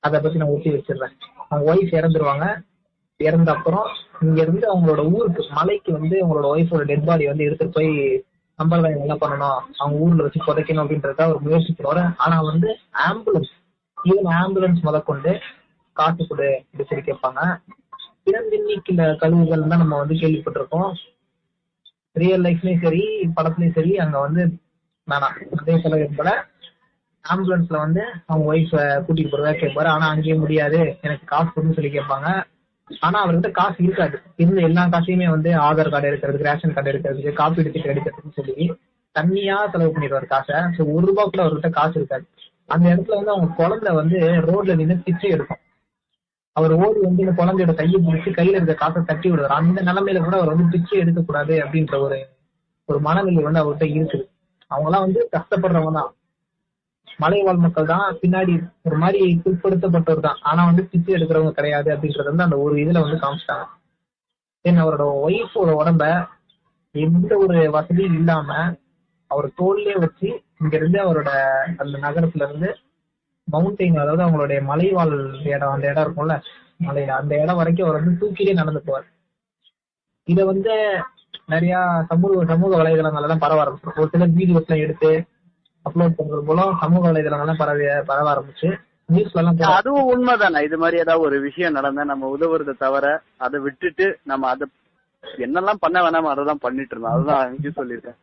அதை பத்தி நான் ஒட்டி வச்சிடுறேன். அவங்க ஒய்ஃப் இறந்துருவாங்க. இறந்த அப்புறம் இங்க இருந்து அவங்களோட ஊருக்கு மலைக்கு வந்து அவங்களோட ஒய்ஃபோட டெட் பாடி வந்து எடுத்துட்டு போய் சம்பிரதாயம் என்ன பண்ணணும்? அவங்க ஊர்ல வச்சு புதைக்கணும் அப்படின்றத அவர் முயற்சிக்கிறோம் ஆனா வந்து ஆம்புலன்ஸ் ஈவன் ஆம்புலன்ஸ் முதற்கொண்டு காசு கொடு இப்படி சொல்லி கேட்பாங்க. பிறந்தின்னிக்கிற கழிவுகள் தான் நம்ம வந்து கேள்விப்பட்டிருக்கோம். ரியல் லைஃப்லயும் சரி படத்துலயும் சரி அங்க வந்து வேணாம் அதே செலவு விரும்பல ஆம்புலன்ஸ்ல வந்து அவங்க ஒய்ஃப கூட்டிட்டு போறதா கேட்பாரு ஆனா அங்கேயே முடியாது. எனக்கு காசு கொடுன்னு சொல்லி கேட்பாங்க. ஆனா அவர்கிட்ட காசு இருக்காது. இருந்த எல்லா காசையுமே வந்து ஆதார் கார்டு எடுக்கிறதுக்கு ரேஷன் கார்டு எடுக்கிறதுக்கு காப்பீடு திட்டம் எடுக்கிறதுன்னு சொல்லி தண்ணியா செலவு பண்ணிடுவார் காசை. ஸோ ஒரு ரூபா கூட அவர்கிட்ட காசு இருக்காது. அந்த இடத்துல வந்து அவங்க குழந்தை வந்து ரோட்ல நின்று பிச்சை எடுக்கும். அவர் ஓடி வந்து இந்த குழந்தையோட கையை பிடிச்சி கையில இருக்க காசை தட்டி விடுவார். அந்த நிலைமையில கூட அவர் வந்து பிச்சை எடுக்கக்கூடாது அப்படின்ற ஒரு ஒரு மனநிலை வந்து அவர்கிட்ட இருக்குது. அவங்க எல்லாம் வந்து கஷ்டப்படுறவங்க தான். மலைவாழ் மக்கள் தான் பின்னாடி ஒரு மாதிரி பிற்படுத்தப்பட்டவர் தான். ஆனா வந்து பிச்சை எடுக்கிறவங்க கிடையாது அப்படின்றது வந்து அந்த ஒரு இதுல வந்து காமிச்சிட்டாங்க. தென் அவரோட ஒய்ஃபோட உடம்ப எந்த ஒரு வசதியும் இல்லாம அவர் தோல்லே வச்சு இங்க இருந்து அவரோட அந்த நகரத்துல இருந்து மவுண்டெயின் அதாவது அவங்களுடைய மலைவாழ் இடம் அந்த இடம் இருக்கும்ல மலையில அந்த இடம் வரைக்கும் அவர் வந்து தூக்கிலே நடந்து போவார். இத வந்து நிறைய சமூக சமூக வலைதளங்கள்ல எல்லாம் பரவ ஆரம்பிச்சு ஒரு சில வீடியோஸ் எல்லாம் எடுத்து அப்லோட் பண்றது மூலம் சமூக வலைதளங்கள்லாம் பரவ பரவ ஆரம்பிச்சு. அதுவும் உண்மைதானே? இது மாதிரி ஏதாவது ஒரு விஷயம் நடந்தா நம்ம உதவுறதை தவிர அதை விட்டுட்டு நம்ம அதை என்னெல்லாம் பண்ண வேணாமோ அதை தான் பண்ணிட்டு இருந்தோம். அதுதான் அங்கேயும் சொல்லியிருக்கேன்.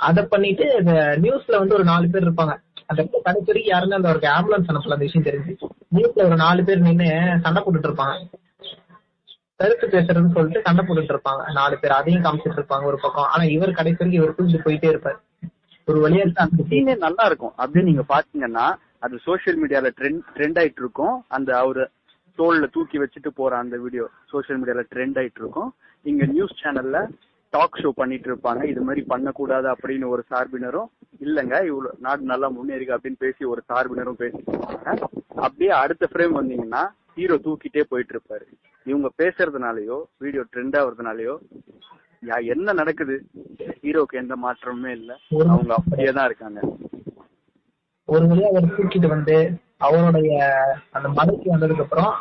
அத பண்ணிட்டு இந்த நியூஸ்ல வந்து ஒரு நாலு பேர் இருப்பாங்க. அந்த கடைசி வரைக்கும் யாருமே அந்த அவருக்கு ஆம்புலன்ஸ் அனுப்பல அந்த விஷயம் தெரிஞ்சு. நியூஸ்ல ஒரு நாலு பேர் நின்னு சண்டை போட்டுட்டு இருப்பாங்க. கருத்து பேசுறதுன்னு சொல்லிட்டு சண்டை போட்டுட்டு இருப்பாங்க. நாலு பேர் அதையும் காமிச்சிட்டு இருப்பாங்க ஒரு பக்கம். ஆனா இவர் கடைசி வரைக்கும் இவர் புரிஞ்சு போயிட்டே இருப்பாரு. ஒரு வழியா அந்த சீனே நல்லா இருக்கும். அப்படியே நீங்க பாத்தீங்கன்னா அது சோஷியல் மீடியால ட்ரெண்ட் ட்ரெண்ட் ஆயிட்டு இருக்கும். அந்த அவரு தோல்ல தூக்கி வச்சுட்டு போற அந்த வீடியோ சோஷியல் மீடியால ட்ரெண்ட் ஆயிட்டு இருக்கும். இங்க நியூஸ் சேனல்ல டாக் ஷோ பண்ணிட்டு இருப்பாங்க. இது மாதிரி பண்ணக்கூடாது அப்படின்னு ஒரு சார்பினரும் இல்லங்க இவ்வளவு நாடு நல்லா முன்னேறிக்கு அப்படின்னு பேசி ஒரு சார்பினரும் பேசிட்டு இருப்பாங்க. அப்படியே அடுத்த ஃப்ரேம் வந்தீங்கன்னா ஹீரோ தூக்கிட்டே போயிட்டு இருப்பாரு இவங்க பேசுறதுனாலயோ வீடியோ ட்ரெண்ட் ஆகுறதுனாலயோ யா என்ன நடக்குது? ஹீரோக்கு எந்த மாற்றமுமே இல்ல. அவங்க அப்படியே தான் இருக்காங்க. ஒரு வழியா அவர் தூக்கிட்டு வந்து அவருடைய அந்த மலைக்கு வந்ததுக்கு அப்புறம்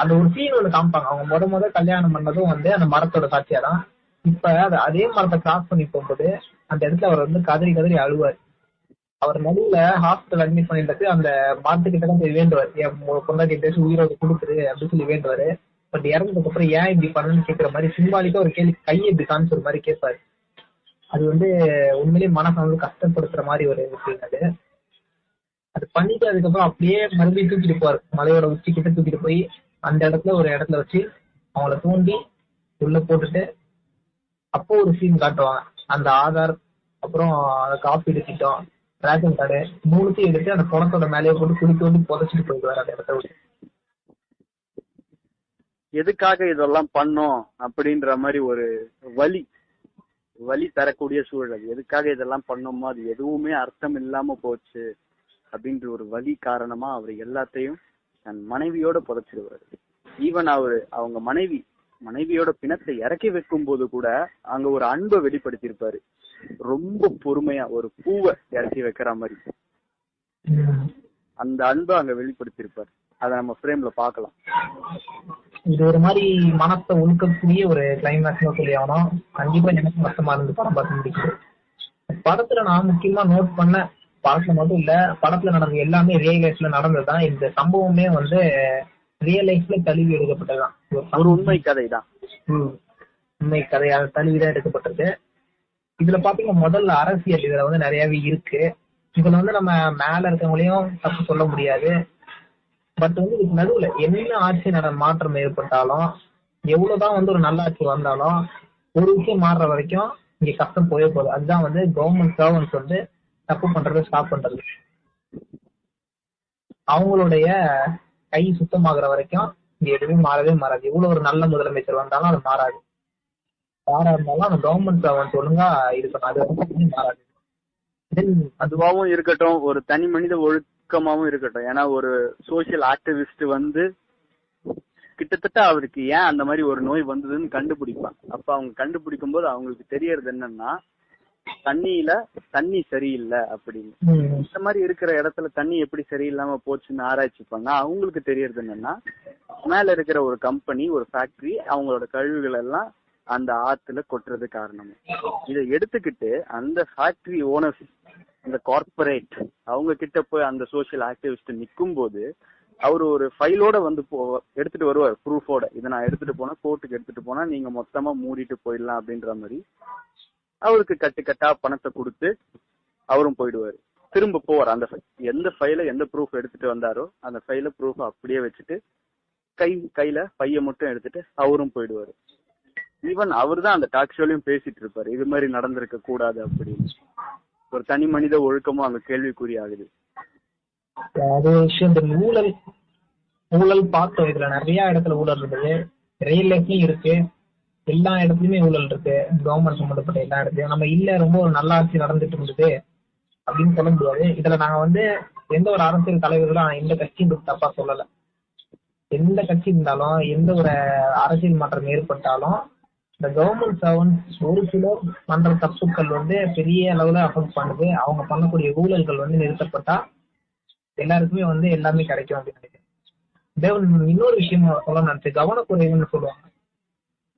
அந்த ஒரு சீன் ஒண்ணு காமிப்பாங்க. அவங்க முத முத கல்யாணம் பண்ணதும் வந்து அந்த மரத்தோட சாட்சியா தான் இப்ப அதே மரத்தை கிராஸ் பண்ணி போகும்போது அந்த இடத்துல அவர் வந்து கதறி கதறி அழுவார். அவர் நடுவுல ஹாஸ்பிட்டல் அட்மிட் பண்ணிட்டு அந்த மரத்துக்கிட்ட தான் போய் வேண்டுவார். என் பொண்டாட்டி பேசி உயிரோட கொடுத்துரு அப்படின்னு சொல்லி வேண்டுவாரு. பட் இறந்ததுக்கு அப்புறம் ஏன் இப்படி பண்ணுன்னு கேக்குற மாதிரி சிம்பாலிக்கா ஒரு கேள்வி கையை இப்படி காமிச்சுற மாதிரி கேட்பாரு. அது வந்து உண்மையிலேயே மனசை வந்து கஷ்டப்படுத்துற மாதிரி ஒரு விஷயம் அது. அது பண்ணிட்டு அதுக்கப்புறம் அப்படியே மறுபடியும் தூக்கிட்டு போவார். மலையோட உச்சி கிட்ட தூக்கிட்டு போய் அந்த இடத்துல ஒரு இடத்துல வச்சு அவங்கள தூண்டி உள்ள போட்டுட்டு அப்போ ஒரு சீன் காட்டுவாங்க. அந்த ஆதார் அப்புறம் அந்த காப்பீடு திட்டம் டிராகன் கார்டு மூணுத்தையும் எடுத்து அந்த குளத்தோட மேலேயே போட்டு குளிக்க வந்து புதைச்சிட்டு போயிடுவாரு அந்த இடத்த விட்டு. எதுக்காக இதெல்லாம் பண்ணோம் அப்படின்ற மாதிரி ஒரு வலி வலி தரக்கூடிய சூழல் எதுக்காக இதெல்லாம் பண்ணோமோ அது எதுவுமே அர்த்தம் இல்லாம போச்சு அப்படின்ற ஒரு வலி காரணமா அவர் எல்லாத்தையும் தன் மனைவியோட புதைச்சிடுவாரு. ஈவன் அவரு அவங்க மனைவி மனைவியோட பிணத்தை இறக்கி வைக்கும் போது கூட அங்க ஒரு அன்பை வெளிப்படுத்தியிருப்பாரு. ரொம்ப பொறுமையா ஒரு பூவை இறக்கி வைக்கிற மாதிரி. அந்த அன்பை அங்க வெளிப்படுத்தியிருப்பாரு. அதை நம்ம ஃப்ரேம்ல பார்க்கலாம். இது ஒரு மாதிரி மனசை உழுக்கக்கூடிய ஒரு கிளைமேக்ஸ் சொல்லி ஆகணும். கண்டிப்பா எனக்கு கஷ்டமா இருந்து படம் பார்த்து முடிக்குது படத்துல நான் முக்கியமா நோட் பண்ண படத்துல மட்டும் இல்ல படத்துல நடந்த எல்லாமே ரியல் லைஃப்ல நடந்ததுதான். இந்த சம்பவமே வந்து ரியல் லைஃப்ல தழுவி எடுக்கப்பட்டதுதான். ஒரு. உண்மை கதை தான். உண்மை கதையாக தழுவிதான் எடுக்கப்பட்டது இதுல பாத்தீங்கன்னா முதல்ல அரசியல் இதுல வந்து நிறையவே இருக்கு. இதுல வந்து நம்ம மேல இருக்கவங்களையும் தப்பு சொல்ல முடியாது. பட் வந்து இதுக்கு நடுவுல என்ன ஆட்சி நட மாற்றம் ஏற்பட்டாலும் எவ்வளவுதான் வந்து ஒரு நல்ல ஆட்சி வந்தாலும் ஒரு விஷயம் மாறுற வரைக்கும் இங்க கஷ்டம் போயே போகுது. அதுதான் வந்து கவர்மெண்ட் சர்வன்ஸ் வந்து தப்பு பண்றது ஸ்டாப் பண்றது. அவங்களுடைய கை சுத்தமாகற வரைக்கும் இங்க எதுவுமே மாறவே மாறாது. எவ்வளவு ஒரு நல்ல முதலமைச்சர் வந்தாலும் அது மாறாது. யாரா இருந்தாலும் அந்த கவர்மெண்ட் சர்வன்ஸ் ஒழுங்கா இருக்கணும் அது மாறாது. அதுவாவும் இருக்கட்டும் ஒரு தனி மனித ஒழுக்கமாவும் இருக்கட்டும். ஏன்னா ஒரு சோசியல் ஆக்டிவிஸ்ட் வந்து கிட்டத்தட்ட அவருக்கு ஏன் அந்த மாதிரி ஒரு நோய் வந்ததுன்னு கண்டுபிடிப்பாங்க அப்ப அவங்க கண்டுபிடிக்கும் போது அவங்களுக்கு தெரியறது என்னன்னா தண்ணியில தண்ணி சரியில்லை அப்படின்னு. இந்த மாதிரி இருக்கிற இடத்துல தண்ணி எப்படி சரியில்லாம போச்சுன்னு ஆராய்ச்சி பண்ணா அவங்களுக்கு தெரியறது என்னன்னா மேல இருக்கிற ஒரு கம்பெனி ஒரு ஃபேக்டரி அவங்களோட கழிவுகள் எல்லாம் அந்த ஆத்துல கொட்டுறது காரணம். இதை எடுத்துக்கிட்டு அந்த ஃபேக்டரி ஓனர்ஸ் அந்த கார்ப்பரேட் அவங்க கிட்ட போய் அந்த சோஷியல் ஆக்டிவிஸ்ட் நிற்கும் போது அவர் ஒரு ஃபைலோட வந்து போ எடுத்துட்டு வருவார் ப்ரூஃபோட இதை நான் எடுத்துட்டு போனா கோர்ட்டுக்கு எடுத்துட்டு போனா நீங்க மொத்தமா மூடிட்டு போயிடலாம் அப்படின்ற மாதிரி அவருக்கு கட்டு கட்டா பணத்தை கொடுத்து அவரும் போயிடுவாரு. திரும்ப போவார். அந்த எந்த ஃபைல எந்த ப்ரூஃப் எடுத்துட்டு வந்தாரோ அந்த ஃபைல ப்ரூஃப் அப்படியே வச்சுட்டு கை கையில பைய மட்டும் எடுத்துட்டு அவரும் போயிடுவாரு. ஈவன் அவர் தான் அந்த டாக் ஷோலையும் பேசிட்டு இருப்பாரு. இது மாதிரி நடந்திருக்க கூடாது அப்படின்னு. ஒரு தனி மனித ஒழுக்கமும் அங்க கேள்விக்குறி ஆகுது அது விஷயம். இந்த ஊழல் ஊழல் பார்த்தோம் இதுல நிறைய இடத்துல ஊழல் இருக்குது. ரியல் லைஃப்லயும் இருக்கு. எல்லா இடத்துலயுமே ஊழல் இருக்கு. கவர்மெண்ட் சம்பந்தப்பட்ட எல்லா இடத்துலயும். நம்ம இல்ல ரொம்ப ஒரு நல்ல ஆட்சி நடந்துட்டு இருந்தது அப்படின்னு சொல்ல முடியாது. இதுல நாங்க வந்து எந்த ஒரு அரசியல் தலைவர்களும் எந்த கட்சியும் தப்பா சொல்லல. எந்த கட்சி இருந்தாலும் எந்த ஒரு அரசியல் மாற்றம் ஏற்பட்டாலும் இந்த கவர்மெண்ட் சர்வன்ஸ் ஒரு சிலர் பண்ற தப்புக்கள் வந்து பெரிய அளவுல அஃபெக்ட் பண்ணுது. அவங்க பண்ணக்கூடிய ஊழல்கள் வந்து நிறுத்தப்பட்டா எல்லாருக்குமே வந்து எல்லாமே கிடைக்கும் அப்படின்னு நினைக்கிறேன். இன்னொரு விஷயம் சொல்ல நினைச்சு கவனக்குறைவுன்னு சொல்லுவாங்க.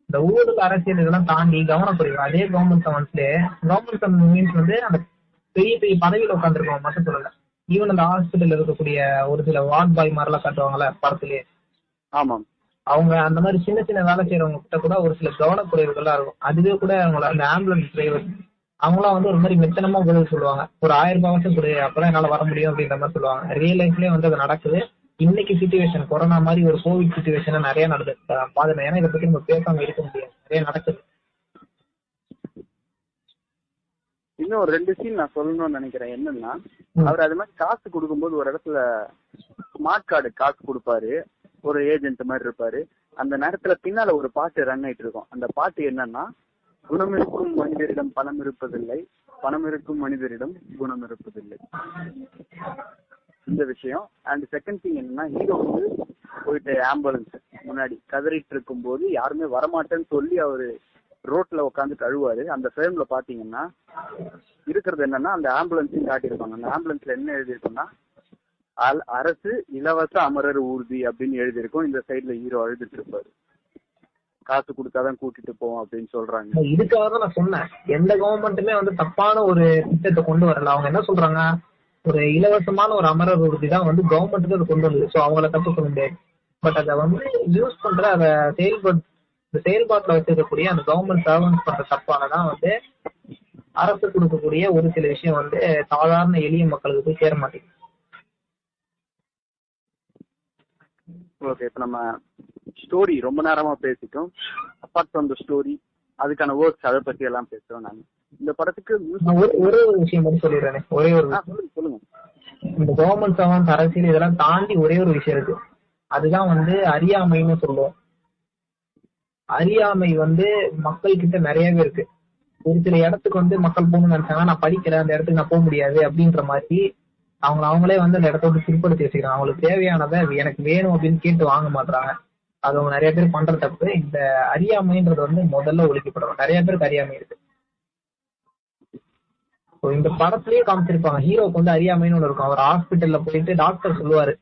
இந்த ஊழல் அரசியல் இதெல்லாம் தாண்டி கவனக்குறைவு. அதே கவர்மெண்ட் சர்வன்ஸ்லயே கவர்மெண்ட் சர்வன்ஸ் மீன்ஸ் வந்து அந்த பெரிய பெரிய பதவியில் உட்காந்துருக்கவங்க மட்டும் சொல்லல. ஈவன் அந்த ஹாஸ்பிட்டல் இருக்கக்கூடிய ஒரு சில வார்ட் பாய் மாதிரிலாம் காட்டுவாங்கல்ல படத்துலயே ஆமாம். அவங்க அந்த மாதிரி சின்ன சின்ன வேலை செய்யறவங்க கிட்ட கூட ஒரு சில கவனக்குறைவுகள்லாம் இருக்கும். அதுவே கூட அவங்கள அந்த ஆம்புலன்ஸ் டிரைவர் அவங்களாம் வந்து ஒரு மாதிரி மெத்தனமா பதில் சொல்லுவாங்க. ஒரு ஆயிரம் ரூபாய் வருஷம் கொடு அப்பதான் என்னால வர முடியும் அப்படின்ற மாதிரி சொல்லுவாங்க. ரியல் லைஃப்லயே வந்து அது நடக்குது. இன்னைக்கு சுச்சுவேஷன் கொரோனா மாதிரி ஒரு கோவிட் சுச்சுவேஷன் நிறைய நடக்குது. பாதுகாப்பு ஏன்னா இதை பத்தி நம்ம பேசாம இருக்க முடியாது. நிறைய நடக்குது. இன்னும் ஒரு ரெண்டு சீன் நான் சொல்லணும்னு நினைக்கிறேன். என்னன்னா அவர் அது மாதிரி காசு கொடுக்கும்போது ஒரு இடத்துல ஸ்மார்ட் கார்டு காசு கொடுப்பாரு. ஒரு ஏஜென்ட் மாதிரி இருப்பாரு. அந்த நேரத்துல பின்னால ஒரு பாட்டு ரன் ஆயிட்டு இருக்கும். அந்த பாட்டு என்னன்னா குணம் இருக்கும் மனிதரிடம் பணம் இருப்பதில்லை பணம் இருக்கும் மனிதரிடம் குணம் இருப்பதில்லை. இந்த விஷயம். அண்ட் செகண்ட் திங் என்னன்னா ஹீரோ வந்து போயிட்டு ஆம்புலன்ஸ் முன்னாடி கதறிட்டு இருக்கும் போது யாருமே வரமாட்டேன்னு சொல்லி அவரு ரோட்ல உட்காந்து கழுவாரு அந்த ஃப்ரேம்ல பாத்தீங்கன்னா இருக்கிறது என்னன்னா அந்த ஆம்புலன்ஸையும் காட்டியிருப்பாங்க. அந்த ஆம்புலன்ஸ்ல என்ன எழுதியிருக்கோம்னா அரசு இலவச அமரர் ஊர்தி அப்படின்னு எழுதியிருக்கும். இந்த சைடுல ஹீரோ எழுதிட்டு இருப்பாரு காசு கொடுத்தாதான் கூட்டிட்டு போவோம் அப்படின்னு சொல்றாங்க. இதுக்காக தான் நான் சொன்னேன். எந்த கவர்மெண்ட்டுமே வந்து தப்பான ஒரு திட்டத்தை கொண்டு வரல. அவங்க என்ன சொல்றாங்க? ஒரு இலவசமான ஒரு அமரர் உறுதி தான் வந்து கவர்மெண்ட்டுக்கு அதை கொண்டு வந்தது. ஸோ அவங்கள தப்பு சொல்ல முடியாது. பட் அதை வந்து யூஸ் பண்ற அதை செயல்படு இந்த செயல்பாட்டுல வச்சிருக்கக்கூடிய அந்த கவர்மெண்ட் சர்வன்ஸ் பண்ற தப்பாலதான் வந்து அரசு கொடுக்கக்கூடிய ஒரு சில விஷயம் வந்து சாதாரண எளிய மக்களுக்கு போய் சேர மாட்டேங்குது. ஓகே இப்ப நம்ம ஸ்டோரி ரொம்ப நேரமா பேசிட்டோம். அப்பார்ட் ஃப்ரம் த ஸ்டோரி அதுக்கான ஒர்க்ஸ் அதை பத்தி எல்லாம் பேசுறோம் நாங்க. இந்த படத்துக்கு ஒரு ஒரே ஒரு விஷயம் மட்டும் சொல்லிடுறேனே. ஒரே ஒரு சொல்லுங்க இந்த கவர்மெண்ட் சர்வன்ஸ் அரசியல் இதெல்லாம் தாண்டி ஒரே ஒரு விஷயம் இருக்கு. அதுதான் வந்து அறியாமைன்னு சொல்லுவோம். அறியாமை வந்து மக்கள் கிட்ட நிறையவே இருக்கு. ஒரு சில இடத்துக்கு வந்து மக்கள் போகணும்னு நினைச்சாங்கன்னா நான் படிக்கிறேன் அந்த இடத்துக்கு நான் போக முடியாது அப்படின்ற மாதிரி அவங்க அவங்களே வந்து அந்த இடத்த விட்டு பிற்படுத்தி வச்சுக்கிறாங்க. அவங்களுக்கு தேவையானதை எனக்கு வேணும் அப்படின்னு கேட்டு வாங்க மாட்டாங்க அது அவங்க நிறைய பேர் பண்ற தப்பு இந்த அறியாமைன்றது வந்து முதல்ல ஒழிக்கப்படணும். நிறைய பேருக்கு அறியாமை இருக்கு. இந்த படத்துலயே காமிச்சிருப்பாங்க. ஹீரோக்கு வந்து அறியாமைன்னு ஒன்று இருக்கும். அவர் ஹாஸ்பிட்டல்ல போயிட்டு டாக்டர் சொல்லுவாரு.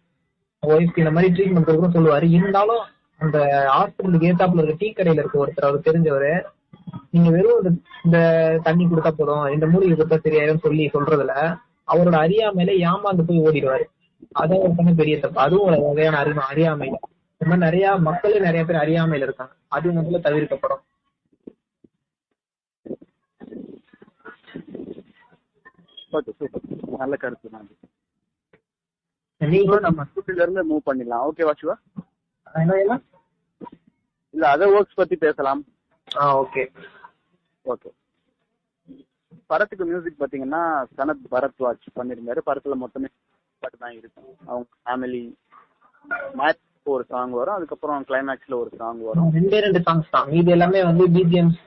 ஒய்ஃப்க்கு இந்த மாதிரி ட்ரீட்மெண்ட் கூட சொல்லுவாரு. இருந்தாலும் அந்த ஹாஸ்பிட்டலுக்கு ஏத்தாப்புல இருக்க டீ கடையில இருக்க ஒருத்தர் அவர் தெரிஞ்சவர் நீங்க வெறும் இந்த- இந்த தண்ணி கொடுத்தா போதும். இந்த மூலிகை கொடுத்தா சரியாயிரும் சொல்லி சொல்றதுல அவரோட அறியாமையில ஏமாந்து போய் ஓடிடுவாரு. அதான் ஒரு பண்ண பெரிய தப்பு. அதுவும் ஒரு வகையான அறிவு அறியாமை இந்த மாதிரி நிறைய மக்களே நிறைய பேர் அறியாமையில இருக்காங்க. அது முதல்ல தவிர்க்கப்படும். நல்ல கருத்து தான் அது. நீங்க இப்போ நம்ம ஸ்கூல்ல இருந்து மூவ் பண்ணிடலாம். ஓகேவா சிவா? இல்ல அதர் ஒர்க்ஸ் பத்தி பேசலாம். ஆ ஓகே ஓகே படத்துக்கு மியூசிக் பாத்தீங்கன்னா சனத் பரத்வாஜ் பண்ணிருந்தாரு. படத்துல மொத்தமே பாட்டு தான் இருக்கும். அவங்க ஃபேமிலி மேட்ச் ஒரு சாங் வரும். அதுக்கப்புறம் கிளைமேக்ஸ்ல ஒரு சாங் வரும். ரெண்டே ரெண்டு சாங்ஸ் தான். மீதி எல்லாமே வந்து பிஜிஎம்ஸ்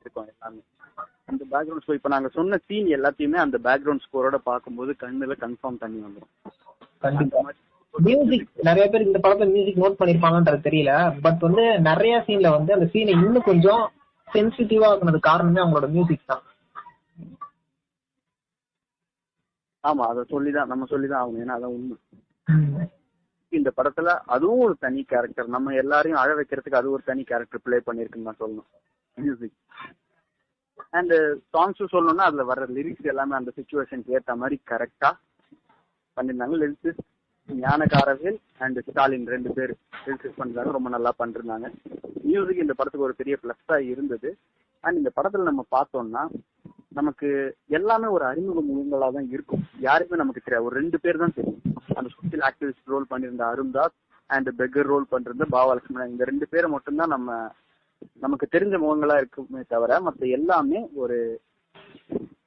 இருக்கும் எல்லாமே. அந்த பேக்ரவுண்ட் ஸ்கோர் இப்ப நாங்க சொன்ன சீன் எல்லாத்தையுமே அந்த பேக்ரவுண்ட் ஸ்கோரோட பார்க்கும்போது கண்ணுல கன்ஃபார்ம் தண்ணி கண்டிப்பா. மியூசிக் நிறைய பேர் இந்த படத்துல மியூசிக் நோட் பண்ணிருப்பாங்கன்றது தெரியல. பட் வந்து நிறைய சீன்ல வந்து அந்த சீனை இன்னும் கொஞ்சம் சென்சிட்டிவா ஆக்குனது காரணமே அவங்களோட மியூசிக் தான். ஆமா அதை சொல்லிதான் நம்ம சொல்லிதான் ஆகணும் ஏன்னா அதான் உண்மை. இந்த படத்துல அதுவும் ஒரு தனி கேரக்டர் நம்ம எல்லாரையும் அழ வைக்கிறதுக்கு அது ஒரு தனி கேரக்டர் ப்ளே பண்ணிருக்குன்னு தான் சொல்லணும் மியூசிக் அண்ட் சாங்ஸ் சொல்லணும்னா அதுல வர லிரிக்ஸ் எல்லாமே அந்த சுச்சுவேஷனுக்கு ஏத்த மாதிரி கரெக்டா பண்ணிருந்தாங்க லிரிக்ஸ் ஞானகாரவேல் அண்ட் ஸ்டாலின் ரெண்டு பேர். லிரிக்ஸ் பண்ணிருந்தாங்க ரொம்ப நல்லா பண்ணிருந்தாங்க. மியூசிக் இந்த படத்துக்கு ஒரு பெரிய பிளஸ்ஸா இருந்தது. அண்ட் இந்த படத்துல நம்ம பார்த்தோம்னா நமக்கு எல்லாமே ஒரு அறிமுக முகங்களா தான் இருக்கும். யாருமே நமக்கு தெரியாது. ஒரு ரெண்டு பேர் தான் தெரியும். அந்த சோசியல் ஆக்டிவிஸ்ட் ரோல் பண்ணியிருந்த அருண்தாஸ் அண்ட் பெக்கர் ரோல் பண்றது பாபாலட்சுமணன் இந்த ரெண்டு பேரை மட்டும்தான் நம்ம நமக்கு தெரிஞ்ச முகங்களா இருக்குமே தவிர மத்த எல்லாமே ஒரு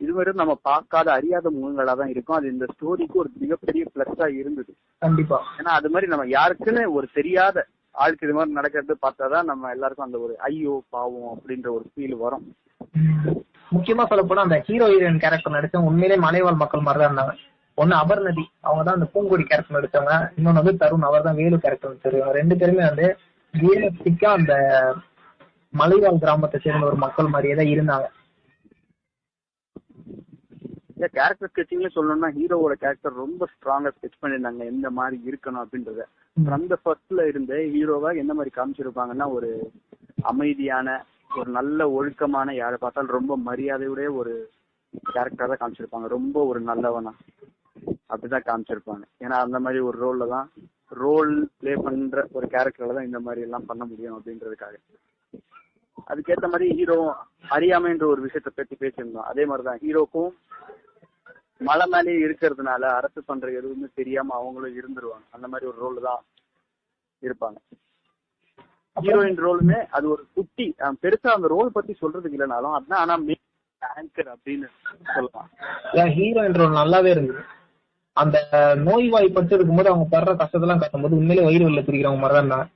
இது மாதிரி நம்ம பார்க்காத அறியாத முகங்களா தான் இருக்கும். அது இந்த ஸ்டோரிக்கு ஒரு மிகப்பெரிய பிளஸ்ஸா இருந்தது. கண்டிப்பா. ஏன்னா அது மாதிரி நம்ம யாருக்குன்னு ஒரு தெரியாத ஆளுக்கு இது மாதிரி நடக்கிறது பார்த்தாதான் நம்ம எல்லாருக்கும் அந்த ஒரு ஐயோ பாவம் அப்படின்ற ஒரு ஃபீல் வரும். முக்கியமா சொல்ல போனா அந்த ஹீரோ ஹீரோயின் கேரக்டர் நடிச்சவங்க உண்மையிலே மலைவாழ் மக்கள் மாதிரி தான் இருந்தாங்க. ஒண்ணு அபர்நதி அவங்க தான் அந்த பூங்கொடி கேரக்டர் நடிச்சவங்க. இன்னொன்னு வந்து தருண் அவர் தான் வேலு கேரக்டர் நடிச்சிருக்காங்க ரெண்டு பேருமே வந்து ரியலிஸ்டிக்கா அந்த மலைவாழ் கிராமத்தை சேர்ந்த ஒரு மக்கள் மாதிரியே தான் இருந்தாங்க. இந்த கேரக்டர் ஸ்கெச்சிங்ல சொல்லணும்னா ஹீரோவோட கேரக்டர் ரொம்ப ஸ்ட்ராங்கா ஸ்கெச் பண்ணிருந்தாங்க எந்த மாதிரி இருக்கணும் அப்படின்றத. ஃப்ரம் த ஃபர்ஸ்ட்ல இருந்த ஹீரோவா எந்த மாதிரி காமிச்சிருப்பாங்கன்னா ஒரு அமைதியான ஒரு நல்ல ஒழுக்கமான யாரை பார்த்தாலும் ரொம்ப மரியாதையுடைய ஒரு கேரக்டரா தான் காமிச்சிருப்பாங்க. ரொம்ப ஒரு நல்லவனா. அப்படிதான் காமிச்சிருப்பாங்க. ஏன்னா அந்த மாதிரி ஒரு ரோல்ல தான் ரோல் ப்ளே பண்ற ஒரு கேரக்டர்ல தான் இந்த மாதிரி எல்லாம் பண்ண முடியும் அப்படின்றதுக்காக. அதுக்கேத்த மாதிரி ஹீரோ அறியாமைன்ற ஒரு விஷயத்தை பத்தி பேசியிருந்தோம். அதே மாதிரிதான் ஹீரோக்கும் மலை மேலேயே இருக்கிறதுனால அரசு பண்ற எதுவுமே தெரியாம அவங்களும் இருந்துருவாங்க. அந்த மாதிரி ஒரு ரோல் தான் இருப்பாங்க. ஹீரோயின் ரோலுமே அது ஒரு குட்டி பெருசா அந்த ரோல் பத்தி சொல்றதுக்கு இல்லைனாலும் அதான் ஆனா ஆங்கர் அப்படின்னு சொல்லலாம். ஹீரோயின் ரோல் நல்லாவே இருந்தது. அந்த நோய்வாய்ப்பட்டு இருக்கும்போது அவங்க படுற கஷ்டத்தெல்லாம் காட்டும்போது உண்மையிலே வயிறு வெளில பிரிக்கிறவங்க மாதிரி தான்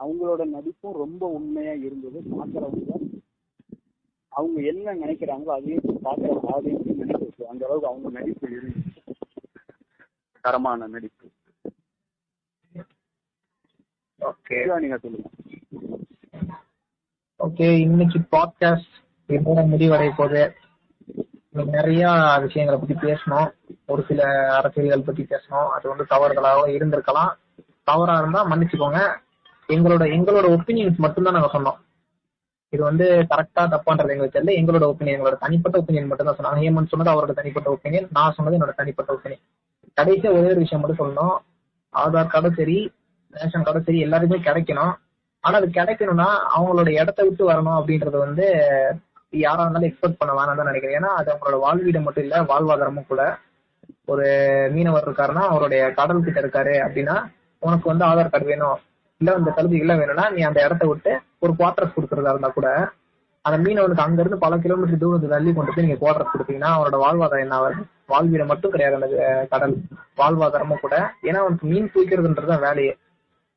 அவங்களோட நடிப்பும் ரொம்ப உண்மையா இருந்தது. பாக்குறவங்க அவங்க என்ன நினைக்கிறாங்களோ அதையும் பாக்குற ஆடியன்ஸ் நினைக்க. அந்த அளவுக்கு அவங்க நடிப்பு இருந்துச்சு. தரமான நடிப்பு. ஓகே நீங்க சொல்லுங்க. ஓகே இன்னைக்கு பாட்காஸ்ட் இதோட முடிவடைய போகுது. நிறைய விஷயங்களை பத்தி பேசணும். ஒரு சில அரசியல்கள் பத்தி பேசணும். அது வந்து தவறுகளாக இருந்திருக்கலாம். தவறா இருந்தா மன்னிச்சுக்கோங்க. எங்களோட எங்களோட ஒப்பீனியன்ஸ் மட்டும்தான் நாங்க சொன்னோம். இது வந்து கரெக்டா தப்பான்றது எங்களுக்கு தெரியல. எங்களோட ஒப்பீனியன் எங்களோட தனிப்பட்ட ஒப்பீனியன் மட்டும் தான் சொன்னாங்க ஹேமந்த் சொன்னது அவரோட தனிப்பட்ட ஒப்பீனியன் நான் சொன்னது என்னோட தனிப்பட்ட ஒப்பீனியன் கடைசியா ஒரே ஒரு விஷயம் மட்டும் சொல்லணும். ஆதார் கார்டும் சரி ரேஷன் கார்டும் சரி எல்லாருக்குமே கிடைக்கணும். ஆனா அது கிடைக்கணும்னா அவங்களோட இடத்த விட்டு வரணும் அப்படின்றது வந்து யாரா இருந்தாலும் எக்ஸ்பெக்ட் பண்ண வேணாம் தான் நினைக்கிறேன். ஏன்னா அது அவங்களோட வாழ்வீடு மட்டும் இல்ல வாழ்வாதாரமும் கூட. ஒரு மீனவர் இருக்காருன்னா அவருடைய கடல் கிட்ட இருக்காரு அப்படின்னா உனக்கு வந்து ஆதார் கார்டு வேணும். இல்ல இந்த எல்லாம் வேணும்னா நீ அந்த இடத்த விட்டு ஒரு குவார்டர்ஸ் கொடுக்கறதா இருந்தா கூட அந்த மீனவனுக்கு அங்க இருந்து பல கிலோமீட்டர் தூரத்துக்கு தள்ளி கொண்டு போய் நீங்க குவார்டர்ஸ் கொடுத்தீங்கன்னா அவனோட வாழ்வாதாரம் என்ன ஆகுது வாழ்வீடு மட்டும் கிடையாது அந்த கடல். வாழ்வாதாரமும் கூட. ஏன்னா அவனுக்கு மீன் பிடிக்கிறதுன்றது தான் வேலையே.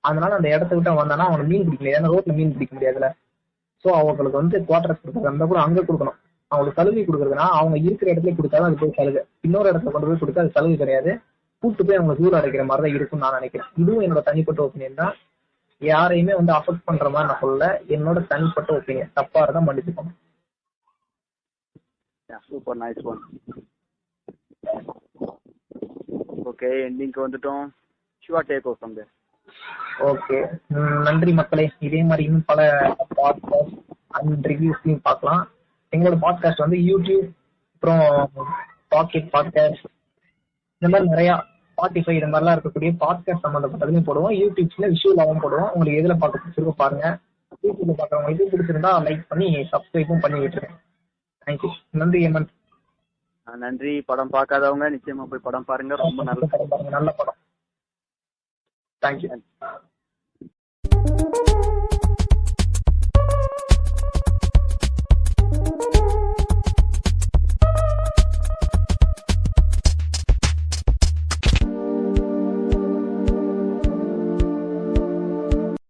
அதனால அந்த இடத்த விட்டு வந்தானா அவனுக்கு மீன் பிடிக்க முடியாது. ஏன்னா ரோட்ல மீன் பிடிக்க முடியாதுல சோ அவங்களுக்கு வந்து குவார்டர்ஸ் கொடுக்கறது இருந்தா கூட அங்க கொடுக்கணும். அவங்களுக்கு சலுகை கொடுக்கறதுனா அவங்க இருக்கிற இடத்துல கொடுத்தாலும் அது போய் சலுகை. இன்னொரு இடத்துல கொண்டு போய் கொடுத்தா அது சலுகை கிடையாது. கூட்டு போய் அவங்க தூரம் அடைக்கிற மாதிரி தான் இருக்கும்னு நான் நினைக்கிறேன். இதுவும் என்னோட தனிப்பட்ட ஒப்பீனியன் தான். யாரையுமே வந்து அஃபெக்ட் பண்ற மாதிரி நான் சொல்லல. என்னோட தனிப்பட்ட ஒப்பீனியன் தப்பா இருந்தா மன்னிச்சுக்கோங்க. சூப்பர் நைஸ் ஒன் ஓகே எண்டிங்க்கு வந்துட்டோம். ஷுவா டேக் ஓவர் ஃப்ரம் ஓகே நன்றி மக்களே. இதே மாதிரி இன்னும் பல பாட்காஸ்ட் அண்ட் ரிவ்யூஸ்லையும் பார்க்கலாம். எங்களோட பாட்காஸ்ட் வந்து யூடியூப் அப்புறம் பாக்கெட் பாட்காஸ்ட் இந்த மாதிரி நிறைய ஸ்பாட்டிஃபை இந்த மாதிரிலாம் இருக்கக்கூடிய பாட்காஸ்ட் சம்மந்தப்பட்டதுலையும் போடுவோம். யூடியூப்ஸ்ல விஷுவலாகவும் போடுவோம். உங்களுக்கு எதுல பார்க்க பிடிச்சிருக்கோ பாருங்க. யூடியூப்ல இது பிடிச்சிருந்தா லைக் பண்ணி சப்ஸ்கிரைபும் பண்ணி விட்டுருங்க தேங்க்யூ நன்றி ஹேமந்த் நன்றி. படம் பார்க்காதவங்க நிச்சயமா போய் படம் பாருங்க. ரொம்ப நல்ல படம் பாருங்க. நல்ல படம். தேங்க்யூ